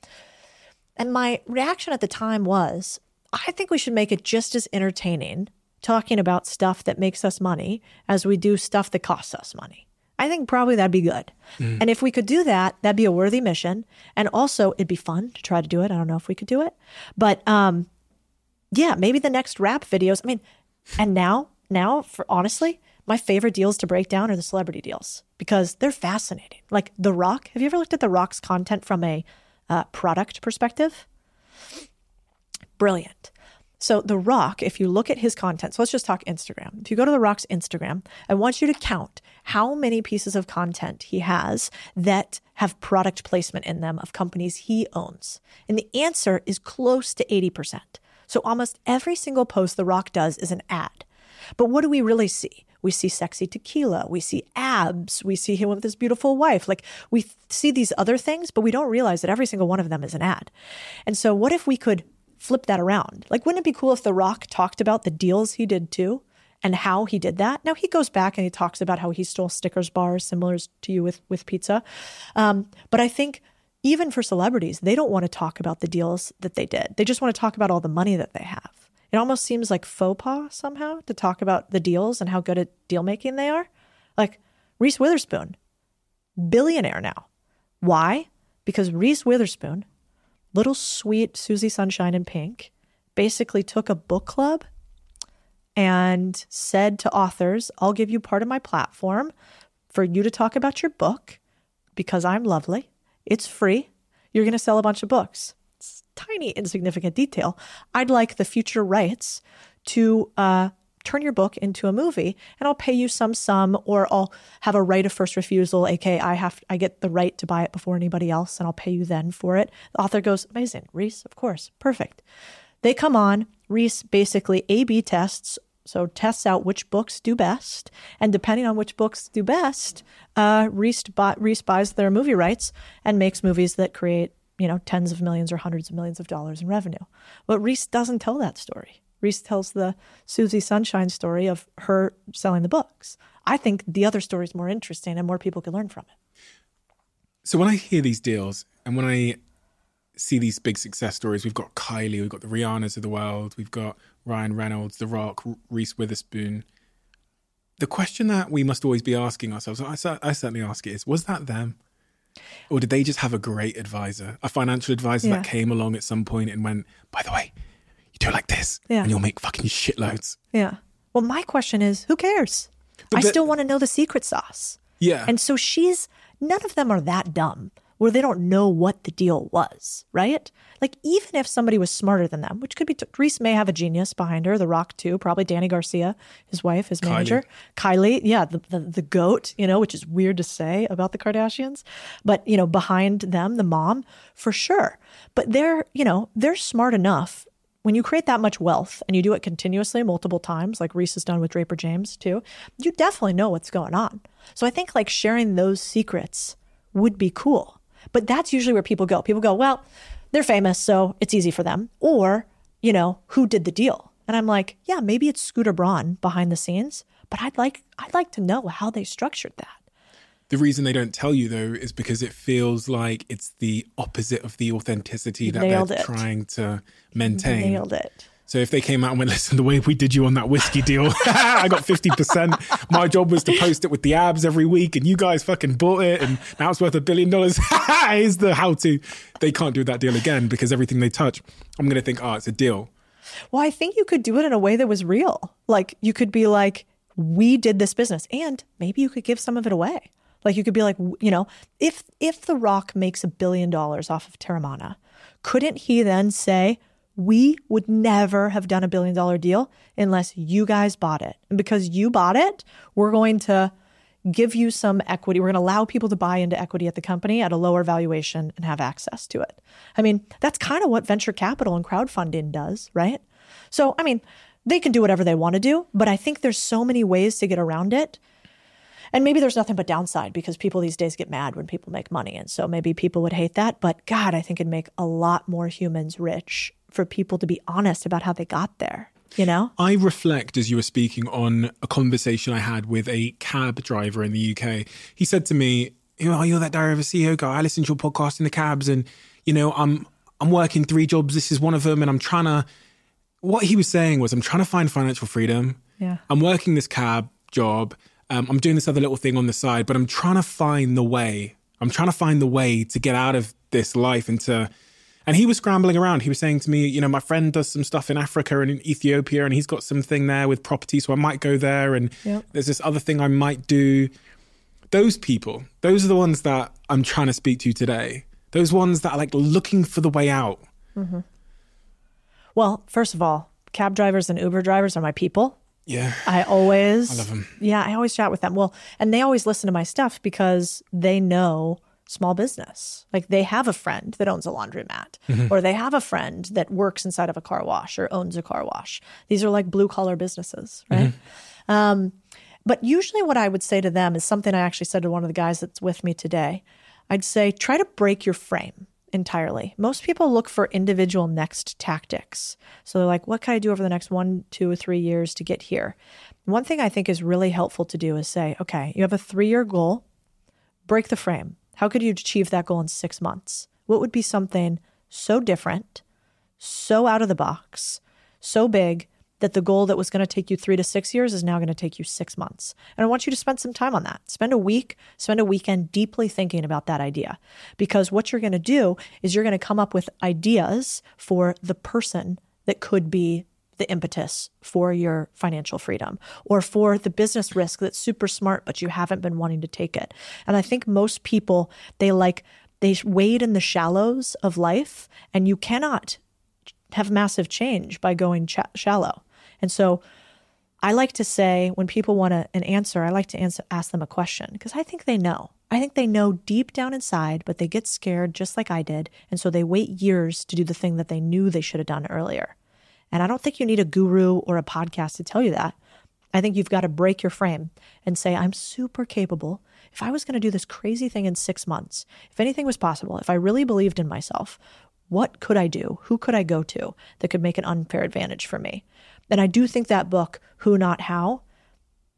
And my reaction at the time was, I think we should make it just as entertaining talking about stuff that makes us money as we do stuff that costs us money. I think probably that'd be good. Mm. And if we could do that, that'd be a worthy mission. And also, it'd be fun to try to do it. I don't know if we could do it, but um, yeah, maybe the next rap videos. I mean, and now, now, for honestly, my favorite deals to break down are the celebrity deals because they're fascinating. Like The Rock. Have you ever looked at The Rock's content from a uh, product perspective? Brilliant. So, The Rock, if you look at his content, so let's just talk Instagram. If you go to The Rock's Instagram, I want you to count how many pieces of content he has that have product placement in them of companies he owns. And the answer is close to 80%. So, almost every single post The Rock does is an ad. But what do we really see? We see sexy tequila. We see abs. We see him with his beautiful wife. Like we see these other things, but we don't realize that every single one of them is an ad. And so, what if we could flip that around. Like, wouldn't it be cool if The Rock talked about the deals he did too and how he did that? Now, he goes back and he talks about how he stole Snickers bars, similar to you with, with pizza. Um, but I think even for celebrities, they don't want to talk about the deals that they did. They just want to talk about all the money that they have. It almost seems like faux pas somehow to talk about the deals and how good at deal making they are. Like Reese Witherspoon, billionaire now. Why? Because Reese Witherspoon, little sweet Susie Sunshine in Pink, basically took a book club and said to authors, I'll give you part of my platform for you to talk about your book because I'm lovely. It's free. You're going to sell a bunch of books. It's tiny, insignificant detail. I'd like the future rights to uh, turn your book into a movie and I'll pay you some sum or I'll have a right of first refusal, aka I have I get the right to buy it before anybody else and I'll pay you then for it. The author goes, Amazing, Reese, of course, perfect. They come on, Reese basically A B tests, so tests out which books do best, and depending on which books do best, uh, Reese, Reese buys their movie rights and makes movies that create you know tens of millions or hundreds of millions of dollars in revenue. But Reese doesn't tell that story. Reese tells the Susie Sunshine story of her selling the books. I think the other story is more interesting and more people can learn from it. So when I hear these deals and when I see these big success stories, we've got Kylie, we've got the Rihannas of the world, we've got Ryan Reynolds, The Rock, Reese Witherspoon. The question that we must always be asking ourselves, I, I certainly ask it, is was that them? Or did they just have a great advisor, a financial advisor Yeah. that came along at some point and went, by the way, do it like this Yeah. and you'll make fucking shitloads. Yeah. Well, my question is who cares? But I still want to know the secret sauce. Yeah. And so she's, none of them are that dumb where they don't know what the deal was, right? Like, even if somebody was smarter than them, which could be, Reese may have a genius behind her, The Rock too, probably Dany Garcia, his wife, his manager. Kylie, yeah, the, the, the goat, you know, which is weird to say about the Kardashians. But, you know, behind them, the mom, for sure. But they're, you know, they're smart enough when you create that much wealth and you do it continuously multiple times, like Reese has done with Draper James too, you definitely know what's going on. So I think like sharing those secrets would be cool. But that's usually where people go. People go, well, they're famous, so it's easy for them. Or, you know, who did the deal? And I'm like, yeah, maybe it's Scooter Braun behind the scenes, but I'd like I'd like to know how they structured that. The reason they don't tell you though is because it feels like it's the opposite of the authenticity that Nailed they're it. trying to maintain. Nailed it. So if they came out and went, listen, the way we did you on that whiskey deal, I got 50%. My job was to post it with the abs every week and you guys fucking bought it and now it's worth a billion dollars. Here's the how to. They can't do that deal again because everything they touch, I'm going to think, oh, it's a deal. Well, I think you could do it in a way that was real. Like you could be like, we did this business, and maybe you could give some of it away. Like you could be like, you know, if if The Rock makes a billion dollars off of Teremana, couldn't he then say, we would never have done a billion dollar deal unless you guys bought it, and because you bought it, we're going to give you some equity. We're going to allow people to buy into equity at the company at a lower valuation and have access to it. I mean, that's kind of what venture capital and crowdfunding does, right? So, I mean, they can do whatever they want to do, but I think there's so many ways to get around it. And maybe there's nothing but downside because people these days get mad when people make money. And so maybe people would hate that. But God, I think it'd make a lot more humans rich for people to be honest about how they got there, you know? I reflect as you were speaking on a conversation I had with a cab driver in the UK. He said to me, you know, you're that Diary of a CEO guy. I listen to your podcast in the cabs and, you know, I'm I'm working three jobs. This is one of them. And I'm trying to what he was saying was I'm trying to find financial freedom. Yeah. I'm working this cab job. Um, I'm doing this other little thing on the side, but I'm trying to find the way. I'm trying to find the way to get out of this life and to. And he was scrambling around. He was saying to me, you know, my friend does some stuff in Africa and in Ethiopia, and he's got something there with property, so I might go there. And Yep. there's this other thing I might do. Those people, those are the ones that I'm trying to speak to today. Those ones that are like looking for the way out. Well, first of all, cab drivers and Uber drivers are my people. Yeah. I always, I love 'em. Yeah, I always chat with them. Well, and they always listen to my stuff because they know small business. Like they have a friend that owns a laundromat, or they have a friend that works inside of a car wash or owns a car wash. These are like blue collar businesses, right? Um, but usually, what I would say to them is something I actually said to one of the guys that's with me today. I'd say, try to break your frame entirely. Most people look for individual next tactics. So they're like, what can I do over the next one, two, or three years to get here? One thing I think is really helpful to do is say, okay, you have a three year goal, break the frame. How could you achieve that goal in six months? What would be something so different, so out of the box, so big that the goal that was going to take you three to six years is now going to take you six months. And I want you to spend some time on that. Spend a week, spend a weekend deeply thinking about that idea. Because what you're going to do is you're going to come up with ideas for the person that could be the impetus for your financial freedom or for the business risk that's super smart, but you haven't been wanting to take it. And I think most people, they like, they wade in the shallows of life, and you cannot have massive change by going ch- shallow. And so I like to say when people want a, an answer, I like to answer, ask them a question because I think they know. I think they know deep down inside, but they get scared just like I did. And so they wait years to do the thing that they knew they should have done earlier. And I don't think you need a guru or a podcast to tell you that. I think you've got to break your frame and say, I'm super capable. If I was going to do this crazy thing in six months, if anything was possible, if I really believed in myself, what could I do? Who could I go to that could make an unfair advantage for me? And I do think that book, Who Not How,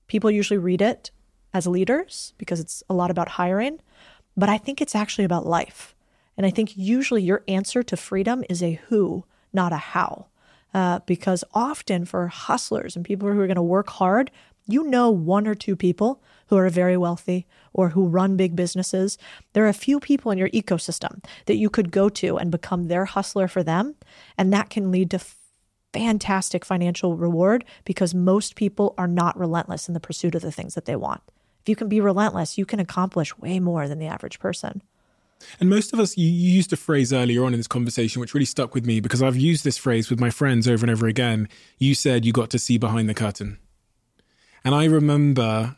people usually read it as leaders because it's a lot about hiring, but I think it's actually about life. And I think usually your answer to freedom is a who, not a how. Uh, because often for hustlers and people who are going to work hard, you know one or two people who are very wealthy or who run big businesses. There are a few people in your ecosystem that you could go to and become their hustler for them. And that can lead to fantastic financial reward because most people are not relentless in the pursuit of the things that they want. If you can be relentless, you can accomplish way more than the average person. And most of us, you used a phrase earlier on in this conversation, which really stuck with me because I've used this phrase with my friends over and over again. You said you got to see behind the curtain. And I remember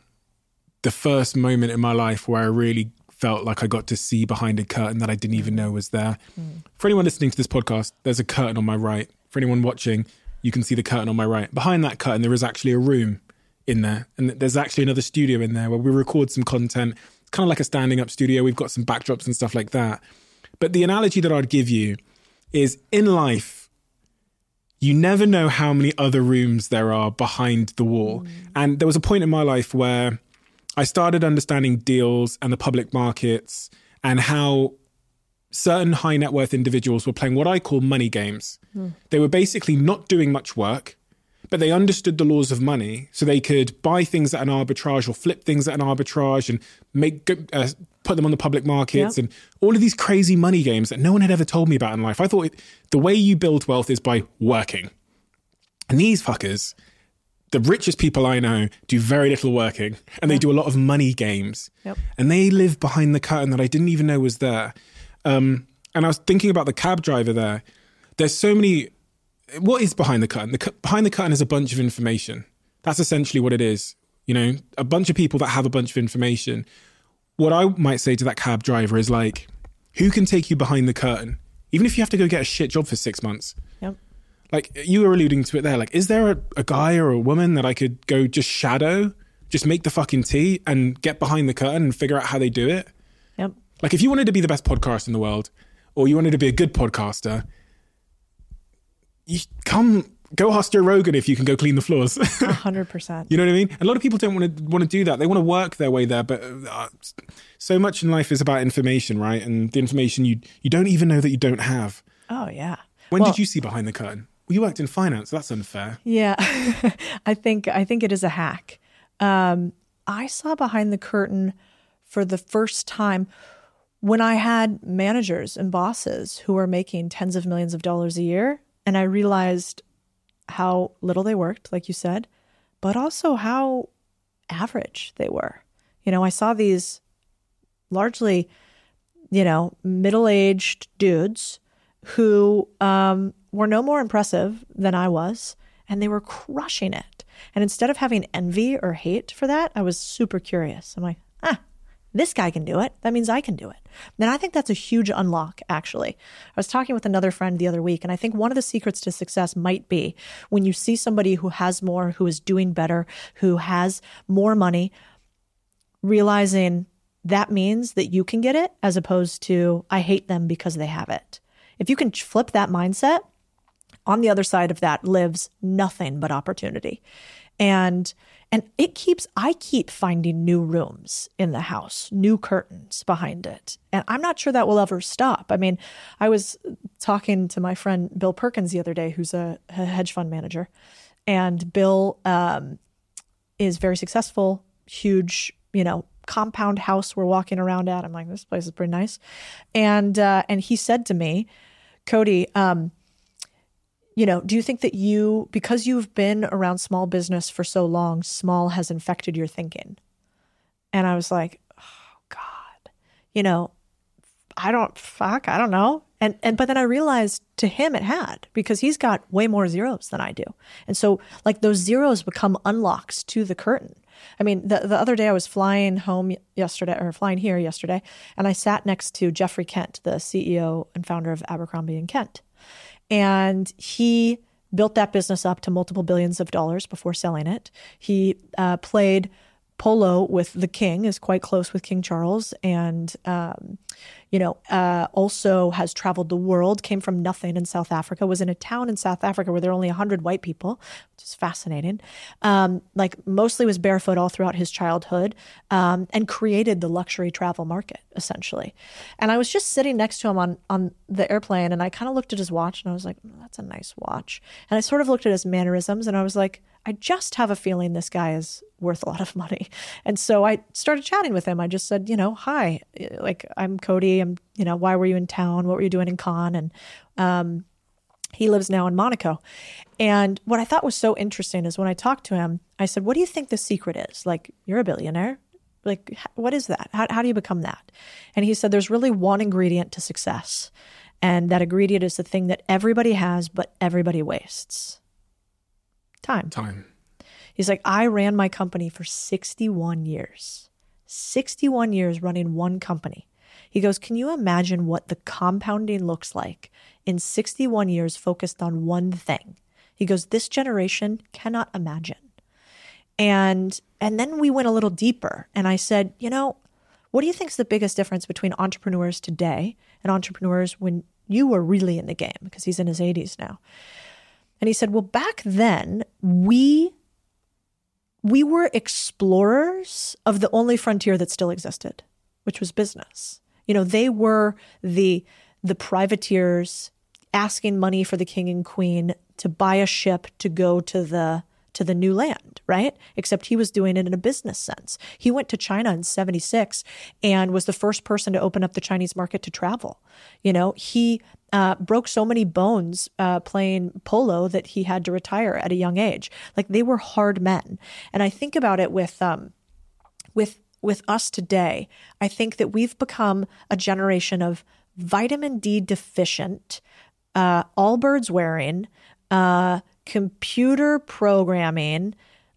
the first moment in my life where I really felt like I got to see behind a curtain that I didn't even know was there. Mm. For anyone listening to this podcast, there's a curtain on my right. For anyone watching, you can see the curtain on my right. Behind that curtain, there is actually a room in there. And there's actually another studio in there where we record some content It's kind of like a standing up studio. We've got some backdrops and stuff like that. But the analogy that I'd give you is in life, you never know how many other rooms there are behind the wall. Mm. And there was a point in my life where I started understanding deals and the public markets and how certain high net worth individuals were playing what I call money games. Mm. They were basically not doing much work but they understood the laws of money, so they could buy things at an arbitrage or flip things at an arbitrage and make uh, put them on the public markets and all of these crazy money games that no one had ever told me about in life. I thought it, the way you build wealth is by working, and these fuckers. The richest people I know do very little working and they do a lot of money games. Yep. And they live behind the curtain that I didn't even know was there. Um, and I was thinking about the cab driver there. There's so many what is behind the curtain? The behind the curtain is a bunch of information. That's essentially what it is. You know, a bunch of people that have a bunch of information. What I might say to that cab driver is like, who can take you behind the curtain, even if you have to go get a shit job for six months? Yep. Like you were alluding to it there. Like, is there a, a guy or a woman that I could go just shadow, just make the fucking tea and get behind the curtain and figure out how they do it? Like, if you wanted to be the best podcast in the world, or you wanted to be a good podcaster, you come go ask Joe Rogan if you can go clean the floors. hundred percent. You know what I mean? A lot of people don't want to want to do that. They want to work their way there, but uh, so much in life is about information, right? And the information you you don't even know that you don't have. Oh yeah. When well, did you see behind the curtain? Well, you worked in finance. That's unfair. Yeah, I think I think it is a hack. Um, I saw behind the curtain for the first time when I had managers and bosses who were making tens of millions of dollars a year and I realized how little they worked, like you said, but also how average they were. You know, I saw these largely, you know, middle aged dudes who um, were no more impressive than I was, and they were crushing it. And instead of having envy or hate for that, I was super curious. I'm like, this guy can do it. That means I can do it. And I think that's a huge unlock, actually. I was talking with another friend the other week, and I think one of the secrets to success might be when you see somebody who has more, who is doing better, who has more money, realizing that means that you can get it as opposed to, I hate them because they have it. If you can flip that mindset, on the other side of that lives nothing but opportunity. And and it keeps I keep finding new rooms in the house, new curtains behind it. And I'm not sure that will ever stop. I mean, I was talking to my friend Bill Perkins the other day, who's a, a hedge fund manager. And Bill um, is very successful, huge, you know, compound house we're walking around at. I'm like, this place is pretty nice. And uh, and he said to me, Codie, um, you know, do you think that you, because you've been around small business for so long, small has infected your thinking? And I was like, oh God, you know, I don't fuck, I don't know. And and but then I realized to him it had because he's got way more zeros than I do. And so like those zeros become unlocks to the curtain. I mean, the the other day I was flying home yesterday or flying here yesterday and I sat next to Geoffrey Kent, the CEO and founder of Abercrombie and Kent. And he built that business up to multiple billions of dollars before selling it. He uh, played polo with the king, is quite close with King Charles, and um, you know, uh, also has traveled the world. Came from nothing in South Africa. Was in a town in South Africa where there are only hundred white people, which is fascinating. Um, like mostly was barefoot all throughout his childhood, um, and created the luxury travel market essentially. And I was just sitting next to him on on the airplane, and I kind of looked at his watch, and I was like, mm, "That's a nice watch." And I sort of looked at his mannerisms, and I was like I just have a feeling this guy is worth a lot of money. And so I started chatting with him. I just said, you know, hi, like I'm Codie. I'm, you know, why were you in town? What were you doing in Cannes? And um, he lives now in Monaco. And what I thought was so interesting is when I talked to him, I said, what do you think the secret is? Like, you're a billionaire. Like, what is that? How, how do you become that? And he said, there's really one ingredient to success. And that ingredient is the thing that everybody has, but everybody wastes time. Time. He's like, I ran my company for 61 years. 61 years running one company. He goes, Can you imagine what the compounding looks like in 61 years focused on one thing? He goes, This generation cannot imagine. And and then we went a little deeper and I said, you know, what do you think is the biggest difference between entrepreneurs today and entrepreneurs when you were really in the game? Because he's in his 80s now. And he said, "Well, back then we we were explorers of the only frontier that still existed, which was business. You know, they were the the privateers asking money for the king and queen to buy a ship to go to the to the new land, right? Except he was doing it in a business sense. He went to China in 76 and was the first person to open up the Chinese market to travel. You know, he uh, broke so many bones uh, playing polo that he had to retire at a young age. Like they were hard men. And I think about it with, um, with, with us today. I think that we've become a generation of vitamin D deficient, uh, Allbirds wearing, uh, computer programming,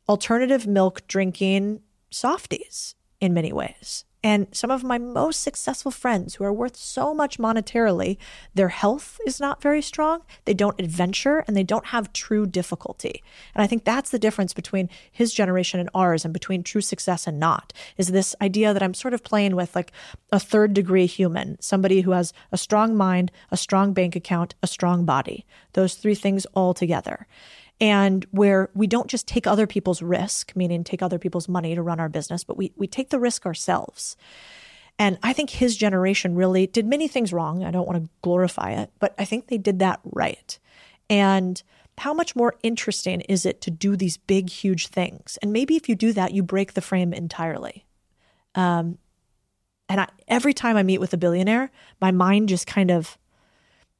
alternative milk drinking softies in many ways. And some of my most successful friends who are worth so much monetarily, their health is not very strong. They don't adventure and they don't have true difficulty. And I think that's the difference between his generation and ours and between true success and not is this idea that I'm sort of playing with like a third degree human, somebody who has a strong mind, a strong bank account, a strong body, those three things all together and where we don't just take other people's risk, meaning take other people's money to run our business, but we, we take the risk ourselves. And I think his generation really did many things wrong. I don't want to glorify it, but I think they did that right. And how much more interesting is it to do these big, huge things? And maybe if you do that, you break the frame entirely. Um, and I, every time I meet with a billionaire, my mind just kind of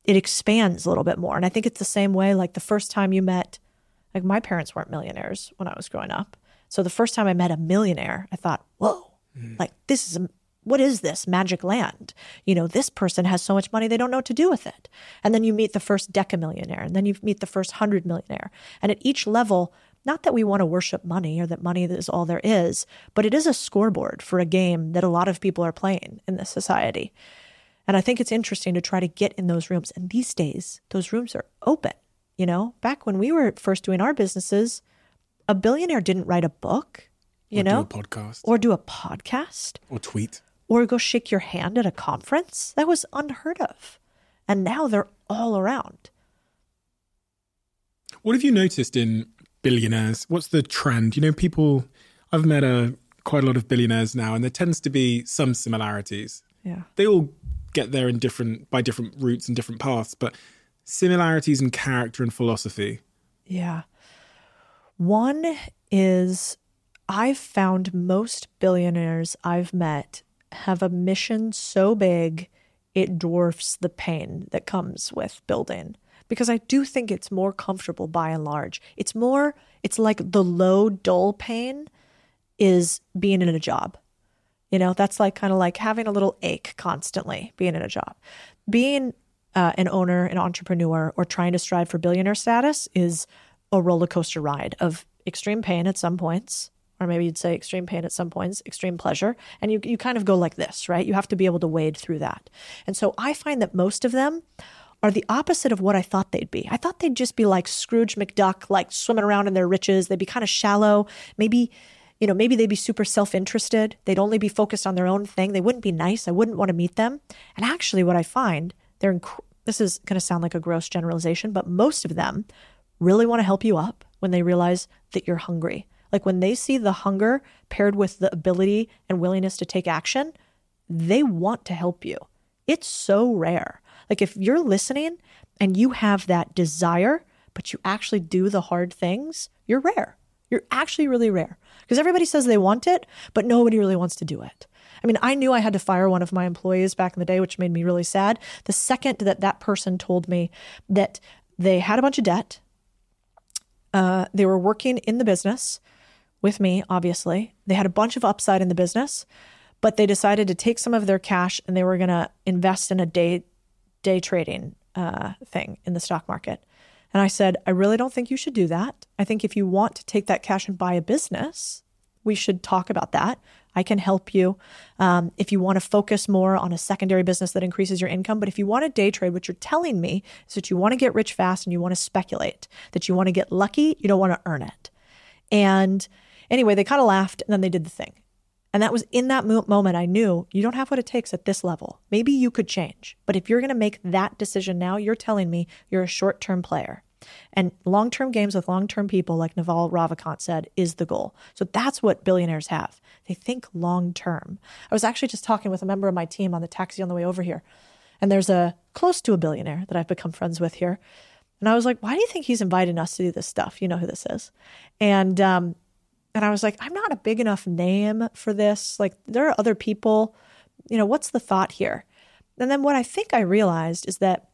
it expands a little bit more. And I think it's the same way. Like the first time you met like my parents weren't millionaires when I was growing up. So the first time I met a millionaire, I thought, whoa, mm. like this is a, what is this magic land? You know, this person has so much money, they don't know what to do with it. And then you meet the first decamillionaire, and then you meet the first hundred millionaire. And at each level, not that we want to worship money or that money is all there is, but it is a scoreboard for a game that a lot of people are playing in this society. And I think it's interesting to try to get in those rooms. And these days, those rooms are open. You know, back when we were first doing our businesses, a billionaire didn't write a book, you or know, do a podcast, or do a podcast, or tweet, or go shake your hand at a conference. That was unheard of. And now they're all around. What have you noticed in billionaires? What's the trend? You know, people. I've met a quite a lot of billionaires now, and there tends to be some similarities. Yeah. They all get there in different by different routes and different paths, but similarities in character and philosophy. Yeah. One is I've found most billionaires I've met have a mission so big it dwarfs the pain that comes with building. Because I do think it's more comfortable by and large. It's more, it's like the low, dull pain is being in a job. You know, that's like kind of like having a little ache constantly being in a job. Being uh, an owner, an entrepreneur, or trying to strive for billionaire status is a roller coaster ride of extreme pain at some points, or maybe you'd say extreme pain at some points, extreme pleasure. And you, you kind of go like this, right? You have to be able to wade through that. And so I find that most of them are the opposite of what I thought they'd be. I thought they'd just be like Scrooge McDuck, like swimming around in their riches. They'd be kind of shallow, maybe you know, maybe they'd be super self interested. They'd only be focused on their own thing. They wouldn't be nice. I wouldn't want to meet them. And actually, what I find, they're inc- this is going to sound like a gross generalization, but most of them really want to help you up when they realize that you're hungry. Like when they see the hunger paired with the ability and willingness to take action, they want to help you. It's so rare. Like if you're listening and you have that desire, but you actually do the hard things, you're rare. You're actually really rare because everybody says they want it, but nobody really wants to do it. I mean, I knew I had to fire one of my employees back in the day, which made me really sad. The second that that person told me that they had a bunch of debt, uh, they were working in the business with me, obviously. They had a bunch of upside in the business, but they decided to take some of their cash and they were going to invest in a day day trading uh, thing in the stock market. And I said, I really don't think you should do that. I think if you want to take that cash and buy a business, we should talk about that. I can help you um, if you want to focus more on a secondary business that increases your income. But if you want to day trade, what you're telling me is that you want to get rich fast and you want to speculate, that you want to get lucky, you don't want to earn it. And anyway, they kind of laughed and then they did the thing. And that was in that moment I knew you don't have what it takes at this level. Maybe you could change. But if you're going to make that decision now, you're telling me you're a short term player. And long term games with long term people, like Naval Ravikant said, is the goal. So that's what billionaires have. They think long term. I was actually just talking with a member of my team on the taxi on the way over here. And there's a close to a billionaire that I've become friends with here. And I was like, why do you think he's inviting us to do this stuff? You know who this is. And um, and I was like, I'm not a big enough name for this. Like, there are other people. You know, what's the thought here? And then what I think I realized is that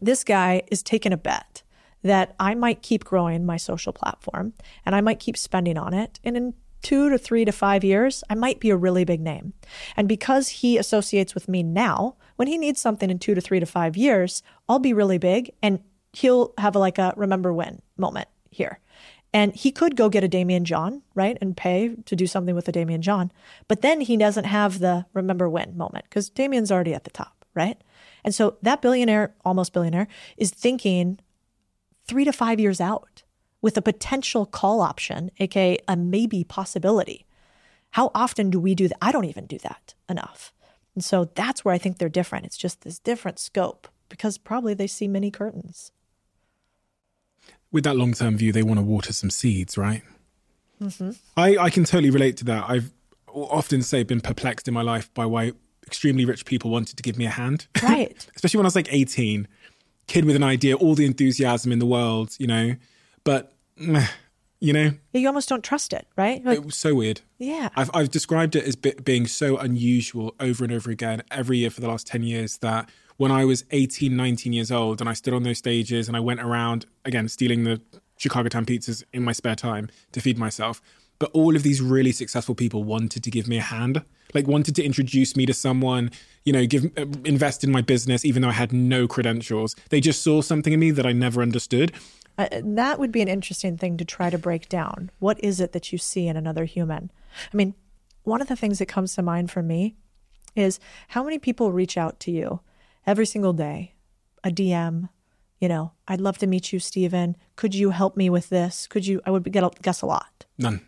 this guy is taking a bet that I might keep growing my social platform and I might keep spending on it. And in two to three to five years, I might be a really big name. And because he associates with me now, when he needs something in two to three to five years, I'll be really big and he'll have like a remember when moment here. And he could go get a Daymond John, right, and pay to do something with a Daymond John. But then he doesn't have the remember when moment because Daymond's already at the top, right? And so that billionaire, almost billionaire, is thinking three to five years out with a potential call option, aka a maybe possibility. How often do we do that? I don't even do that enough. And so that's where I think they're different. It's just this different scope because probably they see many curtains. With that long term view, they want to water some seeds, right? Mm-hmm. I, I can totally relate to that. I've often say been perplexed in my life by why extremely rich people wanted to give me a hand. Right. Especially when I was like 18 kid with an idea, all the enthusiasm in the world, you know, but you know, you almost don't trust it, right? Like, it was so weird. Yeah, I've I've described it as being so unusual over and over again every year for the last ten years that when I was 18, 19 years old and I stood on those stages and I went around again stealing the Chicago Town pizzas in my spare time to feed myself. But all of these really successful people wanted to give me a hand, like wanted to introduce me to someone, you know, give uh, invest in my business, even though I had no credentials. They just saw something in me that I never understood. Uh, that would be an interesting thing to try to break down. What is it that you see in another human? I mean, one of the things that comes to mind for me is how many people reach out to you every single day, a DM, you know, I'd love to meet you, Steven. Could you help me with this? Could you? I would get a, guess a lot. None.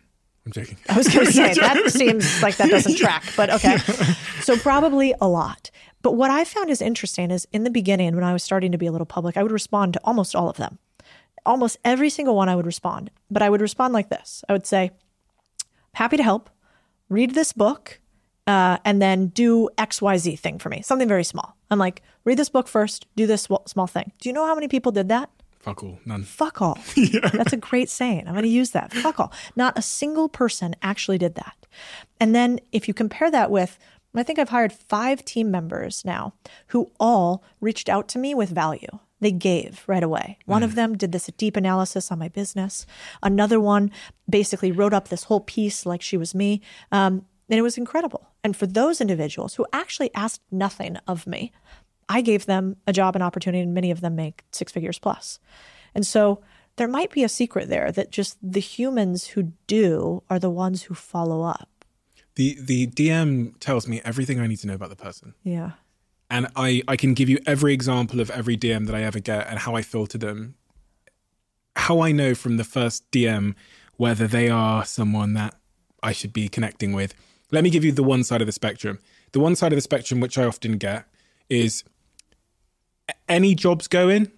I'm joking. I was going to say that seems like that doesn't track, but okay. So probably a lot. But what I found is interesting is in the beginning when I was starting to be a little public, I would respond to almost all of them. almost every single one I would respond, but I would respond like this. I would say, happy to help, read this book, uh, and then do XYZ thing for me, something very small. I'm like, read this book first, do this small thing. Do you know how many people did that? Fuck all, none. Fuck all. That's a great saying. I'm going to use that. Fuck all. Not a single person actually did that. And then if you compare that with, I think I've hired five team members now who all reached out to me with value. They gave right away. One of them did this deep analysis on my business. Another one basically wrote up this whole piece like she was me. Um, and it was incredible. And for those individuals who actually asked nothing of me, I gave them a job and opportunity, and many of them make six figures plus. And so there might be a secret there that just the humans who do are the ones who follow up. The the DM tells me everything I need to know about the person. Yeah. and I, I can give you every example of every DM that I ever get and how I filter them. How I know from the first DM whether they are someone that I should be connecting with. Let me give you the one side of the spectrum. The one side of the spectrum, which I often get, is any jobs going.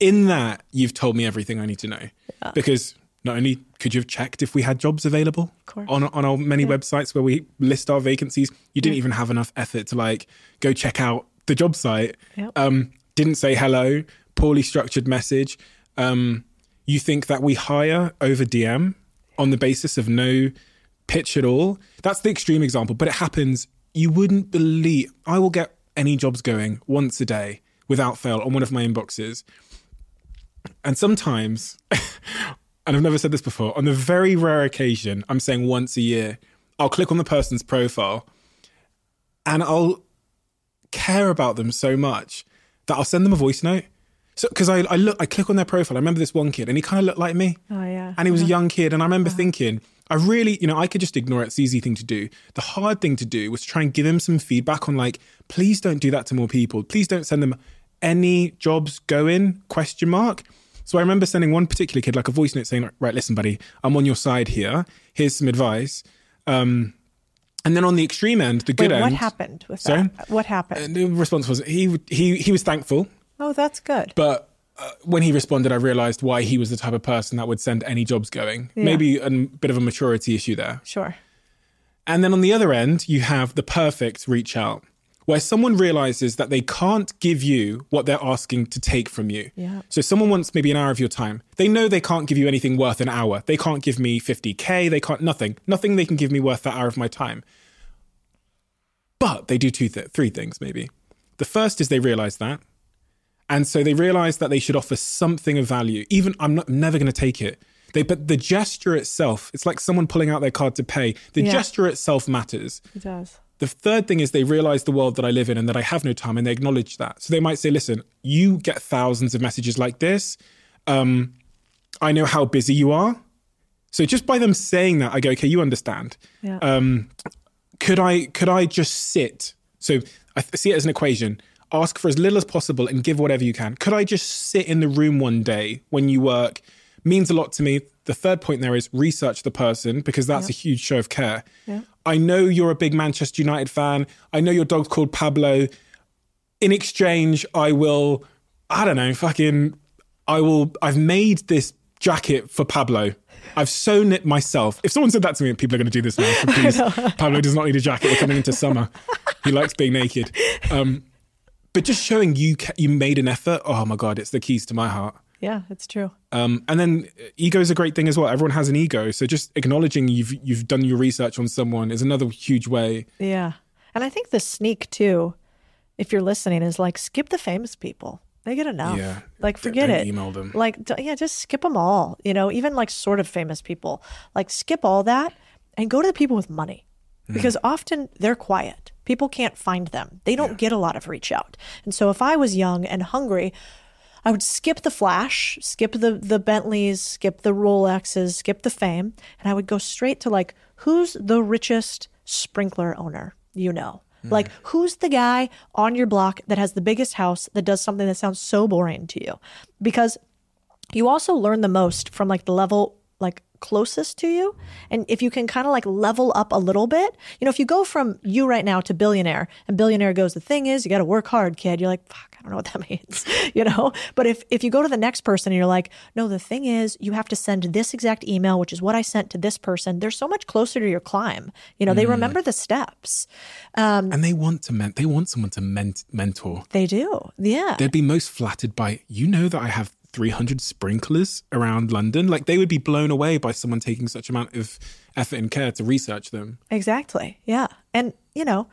In that, you've told me everything I need to know. Because not only could you have checked if we had jobs available on on our many websites where we list our vacancies, you didn't even have enough effort to like go check out the job site. Um, didn't say hello, poorly structured message. Um, you think that we hire over DM on the basis of no pitch at all? That's the extreme example, but it happens. You wouldn't believe. I will get any jobs going once a day without fail on one of my inboxes. And sometimes, and I've never said this before, on the very rare occasion, I'm saying once a year, I'll click on the person's profile and I'll care about them so much that I'll send them a voice note. So, because I, I look, I click on their profile. I remember this one kid, and he kind of looked like me. Oh, yeah. And he was a uh-huh. young kid, and I remember uh-huh. thinking, I really, you know, I could just ignore it. It's the easy thing to do. The hard thing to do was try and give him some feedback on, like, please don't do that to more people. Please don't send them any jobs going? Question mark. So I remember sending one particular kid like a voice note saying, right, listen, buddy, I'm on your side here. Here's some advice. Um, and then on the extreme end, the good Wait, end. what happened with Sorry? that? What happened? The response was he he he was thankful, oh, that's good. but uh, when he responded, I realized why he was the type of person that would send any jobs going. Yeah. Maybe a bit of a maturity issue there. Sure. And then on the other end, you have the perfect reach out, where someone realizes that they can't give you what they're asking to take from you. Yeah. So someone wants maybe an hour of your time. They know they can't give you anything worth an hour. They can't give me 50K. They can't, nothing. Nothing they can give me worth that hour of my time. But they do two, th- three things maybe. The first is they realize that. And so they realize that they should offer something of value. Even I'm not I'm never going to take it. They, but the gesture itself, it's like someone pulling out their card to pay. The Yeah. gesture itself matters. It does. The third thing is they realize the world that I live in and that I have no time and they acknowledge that. So they might say, listen, you get thousands of messages like this. Um, I know how busy you are. So just by them saying that, I go, okay, you understand. Yeah. Um, could I could I just sit? So I see it as an equation. Ask for as little as possible and give whatever you can. Could I just sit in the room one day when you work? Means a lot to me. The third point there is research the person because that's a huge show of care. I know you're a big Manchester United fan. I know your dog's called Pablo. In exchange, I will, I don't know, fucking, I will, I've made this jacket for Pablo. I've sewn it myself. If someone said that to me, people are going to do this now. So please, Pablo does not need a jacket. We're coming into summer. He likes being naked. Um, but just showing you ca- you made an effort. Oh my god, it's the keys to my heart. Yeah, it's true. Um, and then ego is a great thing as well. Everyone has an ego, so just acknowledging you've you've done your research on someone is another huge way. Yeah. And I think the sneak too, if you're listening, is like skip the famous people. They get enough. Yeah. Like forget it. email them. Like d- yeah, just skip them all. You know, even like sort of famous people. Like skip all that and go to the people with money. Because often they're quiet. People can't find them. They don't get a lot of reach out. And so if I was young and hungry, I would skip the flash, skip the the Bentleys, skip the Rolexes, skip the fame, and I would go straight to like who's the richest sprinkler owner you know? Hmm. Like who's the guy on your block that has the biggest house that does something that sounds so boring to you? Because you also learn the most from like the level like closest to you. And if you can kind of like level up a little bit, you know, if you go from you right now to billionaire and billionaire goes, the thing is, you got to work hard, kid. You're like, fuck, I don't know what that means, you know? But if, if you go to the next person and you're like, no, the thing is, you have to send this exact email, which is what I sent to this person, they're so much closer to your climb. You know, they remember the steps. Um, and they want to ment- they want someone to ment- mentor. They do. Yeah. They'd be most flattered by, you know, that I have 300 sprinklers around London. Like they would be blown away by someone taking such amount of effort and care to research them. Exactly. Yeah. And, you know,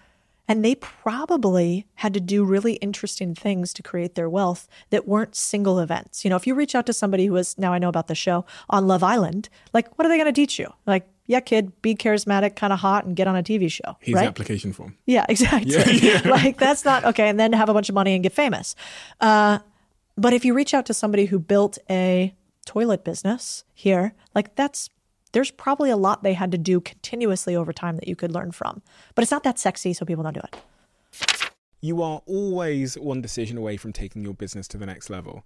and they probably had to do really interesting things to create their wealth that weren't single events. You know, if you reach out to somebody who is, now I know about the show, on Love Island, like, what are they going to teach you? Like, yeah, kid, be charismatic, kind of hot, and get on a TV show. Here's right? the application form. Yeah, exactly. Yeah, yeah. like, that's not okay. And then have a bunch of money and get famous. Uh, but if you reach out to somebody who built a toilet business here, like, that's there's probably a lot they had to do continuously over time that you could learn from. But it's not that sexy, so people don't do it. You are always one decision away from taking your business to the next level.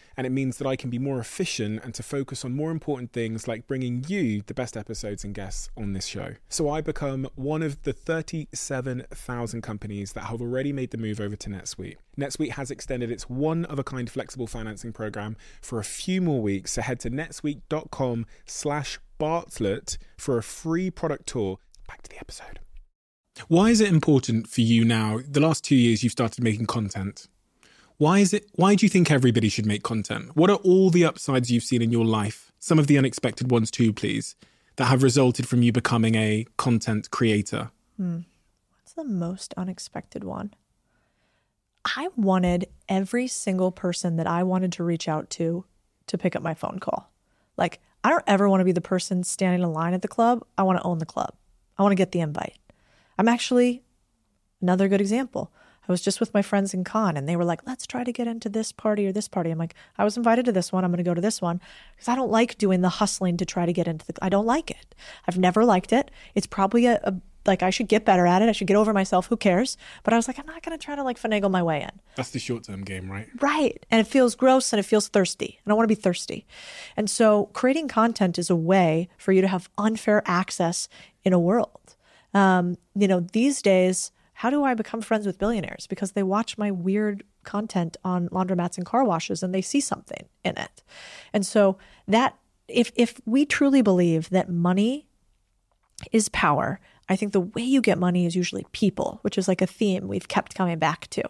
And it means that I can be more efficient and to focus on more important things like bringing you the best episodes and guests on this show. So I become one of the 37,000 companies that have already made the move over to NetSuite. NetSuite has extended its one of a kind flexible financing program for a few more weeks. So head to netsuite.com slash Bartlett for a free product tour. Back to the episode. Why is it important for you now? The last two years you've started making content. Why is it why do you think everybody should make content? What are all the upsides you've seen in your life? Some of the unexpected ones too, please, that have resulted from you becoming a content creator. Hmm. What's the most unexpected one? I wanted every single person that I wanted to reach out to to pick up my phone call. Like, I don't ever want to be the person standing in line at the club. I want to own the club. I want to get the invite. I'm actually another good example. I was just with my friends in Cannes and they were like, let's try to get into this party or this party. I'm like, I was invited to this one. I'm going to go to this one because I don't like doing the hustling to try to get into the, I don't like it. I've never liked it. It's probably a, a like I should get better at it. I should get over myself. Who cares? But I was like, I'm not going to try to like finagle my way in. That's the short term game, right? Right. And it feels gross and it feels thirsty. And I don't want to be thirsty. And so creating content is a way for you to have unfair access in a world. Um, you know, these days, how do I become friends with billionaires? Because they watch my weird content on laundromats and car washes and they see something in it. And so that if if we truly believe that money is power. I think the way you get money is usually people, which is like a theme we've kept coming back to.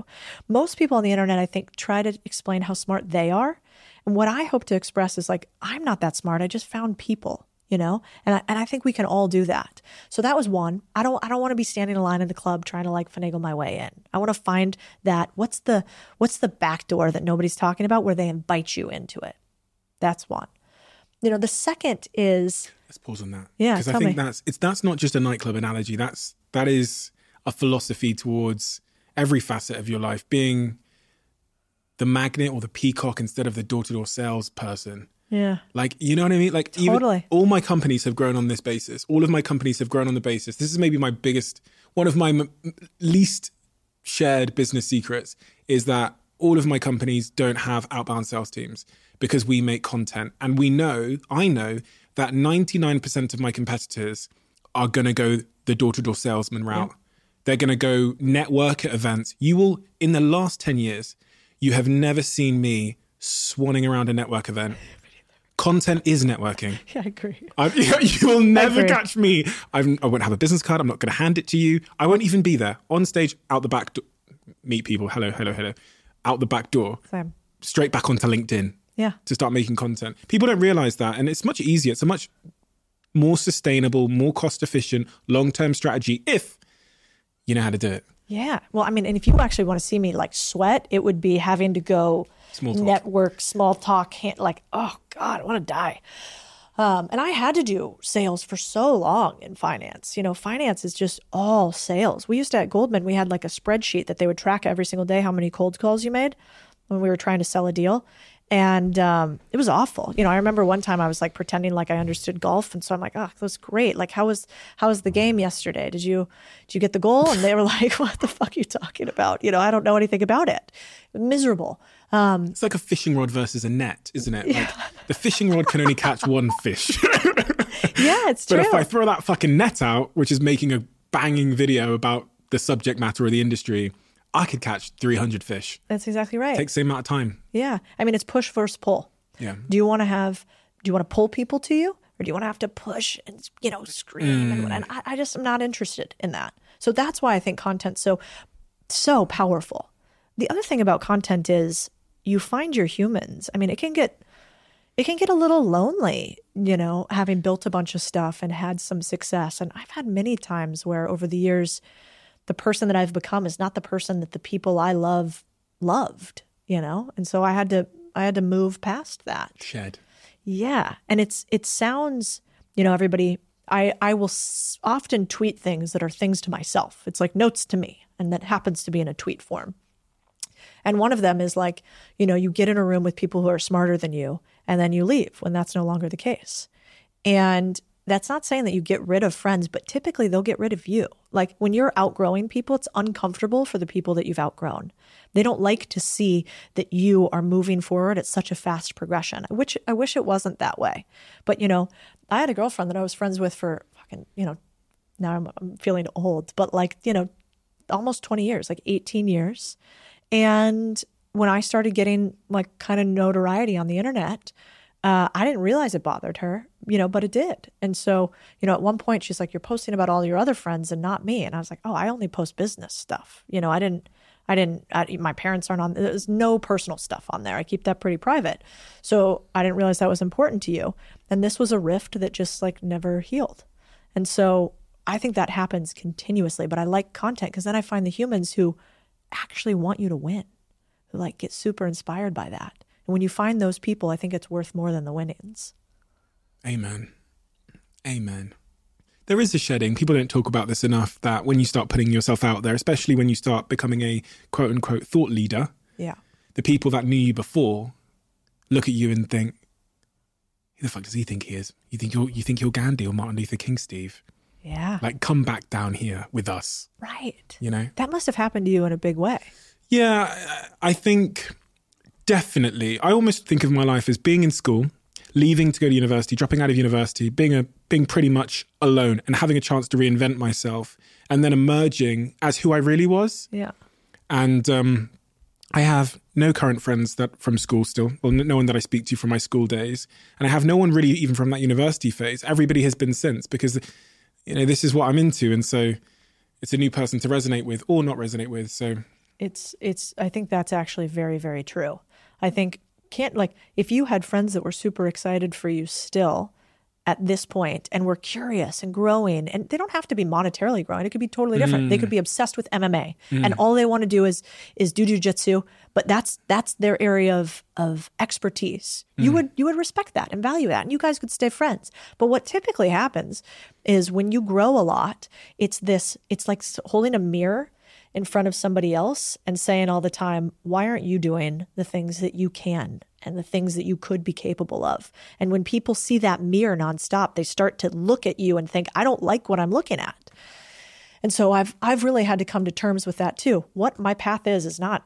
Most people on the internet, I think, try to explain how smart they are. And what I hope to express is like, I'm not that smart. I just found people, you know? And I, and I think we can all do that. So that was one. I don't I don't want to be standing in line in the club trying to like finagle my way in. I want to find that what's the what's the back door that nobody's talking about where they invite you into it. That's one. You know, the second is Let's pause on that. Yeah, because I think me. that's it's that's not just a nightclub analogy. That's that is a philosophy towards every facet of your life, being the magnet or the peacock instead of the door to door salesperson. Yeah. Like, you know what I mean? Like, even Totally. all my companies have grown on this basis. All of my companies have grown on the basis. This is maybe my biggest, one of my m- least shared business secrets is that all of my companies don't have outbound sales teams because we make content. And we know, I know, that 99% of my competitors are going to go the door to door salesman route. They're going to go network at events. You will, in the last 10 years, you have never seen me swanning around a network event. Content is networking. Yeah, I agree. I, you will never catch me. I'm, I won't have a business card. I'm not going to hand it to you. I won't even be there on stage, out the back, do- meet people. Hello, hello, hello. Out the back door, Same. straight back onto LinkedIn Yeah. to start making content. People don't realize that. And it's much easier. It's a much more sustainable, more cost efficient, long term strategy if you know how to do it. Yeah. Well, I mean, and if you actually want to see me like sweat, it would be having to go Small talk. network, small talk, hand, like, oh God, I want to die. Um, and I had to do sales for so long in finance. You know, finance is just all sales. We used to at Goldman, we had like a spreadsheet that they would track every single day how many cold calls you made when we were trying to sell a deal. And um, it was awful. You know, I remember one time I was like pretending like I understood golf, and so I'm like, "Oh, that was great! Like, how was how was the game yesterday? Did you did you get the goal?" And they were like, "What the fuck are you talking about? You know, I don't know anything about it. Miserable." Um, It's like a fishing rod versus a net, isn't it? Like the fishing rod can only catch one fish. yeah, it's true. but if I throw that fucking net out, which is making a banging video about the subject matter or the industry, I could catch 300 fish. That's exactly right. Takes the same amount of time. Yeah. I mean, it's push versus pull. Yeah. Do you want to have, do you want to pull people to you or do you want to have to push and, you know, scream? And, and I, I just am not interested in that. So that's why I think content's so, so powerful. The other thing about content is you find your humans. I mean, it can get, it can get a little lonely, you know, having built a bunch of stuff and had some success. And I've had many times where over the years, the person that I've become is not the person that the people I love loved, you know? And so I had to I had to move past that. Shed. Yeah. And it's it sounds, you know, everybody I I will s- often tweet things that are things to myself. It's like notes to me and that happens to be in a tweet form. And one of them is like, you know, you get in a room with people who are smarter than you and then you leave when that's no longer the case. And that's not saying that you get rid of friends, but typically they'll get rid of you. Like when you're outgrowing people, it's uncomfortable for the people that you've outgrown. They don't like to see that you are moving forward at such a fast progression. Which I wish it wasn't that way. But you know, I had a girlfriend that I was friends with for fucking, you know, now I'm, I'm feeling old, but like, you know, almost 20 years, like 18 years. And when I started getting like kind of notoriety on the internet, uh, I didn't realize it bothered her, you know, but it did. And so, you know, at one point she's like, "You're posting about all your other friends and not me." And I was like, "Oh, I only post business stuff." You know, I didn't, I didn't. I, my parents aren't on. There's no personal stuff on there. I keep that pretty private. So I didn't realize that was important to you. And this was a rift that just like never healed. And so I think that happens continuously. But I like content because then I find the humans who actually want you to win, who like get super inspired by that. And when you find those people, I think it's worth more than the winnings. Amen. Amen. There is a shedding. People don't talk about this enough that when you start putting yourself out there, especially when you start becoming a quote unquote thought leader, Yeah. the people that knew you before look at you and think, who the fuck does he think he is? You think you're you think you're Gandhi or Martin Luther King, Steve? Yeah. Like come back down here with us, right. you know? That must have happened to you in a big way. Yeah, I think definitely. I almost think of my life as being in school, leaving to go to university, dropping out of university, being a being pretty much alone and having a chance to reinvent myself and then emerging as who I really was. Yeah. And um, I have no current friends that from school still. Well, no one that I speak to from my school days, and I have no one really even from that university phase. Everybody has been since because you know this is what I'm into, and so it's a new person to resonate with or not resonate with. So It's it's I think that's actually very very true. I think can't like if you had friends that were super excited for you still at this point and were curious and growing and they don't have to be monetarily growing. It could be totally different. They mm. could be obsessed with MMA and all they want to do is is do jujitsu but that's that's their area of of expertise. You mm. would you would respect that and value that and you guys could stay friends. But what typically happens is when you grow a lot it's this it's like holding a mirror in front of somebody else and saying all the time, why aren't you doing the things that you can and the things that you could be capable of? And when people see that mirror nonstop, they start to look at you and think, I don't like what I'm looking at. And so I've I've really had to come to terms with that too. What my path is is not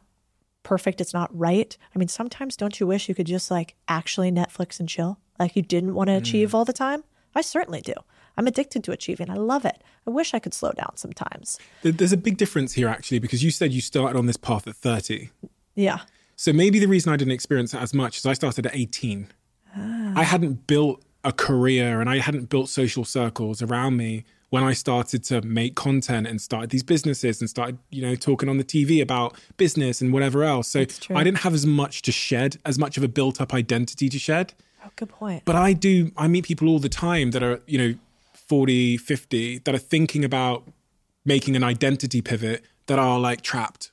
perfect, it's not right. I mean, sometimes don't you wish you could just like actually Netflix and chill? Like you didn't want to mm. achieve all the time? I certainly do. I'm addicted to achieving. I love it. I wish I could slow down sometimes. There's a big difference here, actually, because you said you started on this path at 30. Yeah. So maybe the reason I didn't experience it as much is I started at 18. Ah. I hadn't built a career and I hadn't built social circles around me when I started to make content and started these businesses and started, you know, talking on the TV about business and whatever else. So I didn't have as much to shed, as much of a built up identity to shed. Oh, good point. But I do, I meet people all the time that are, you know, 40, 50, that are thinking about making an identity pivot that are like trapped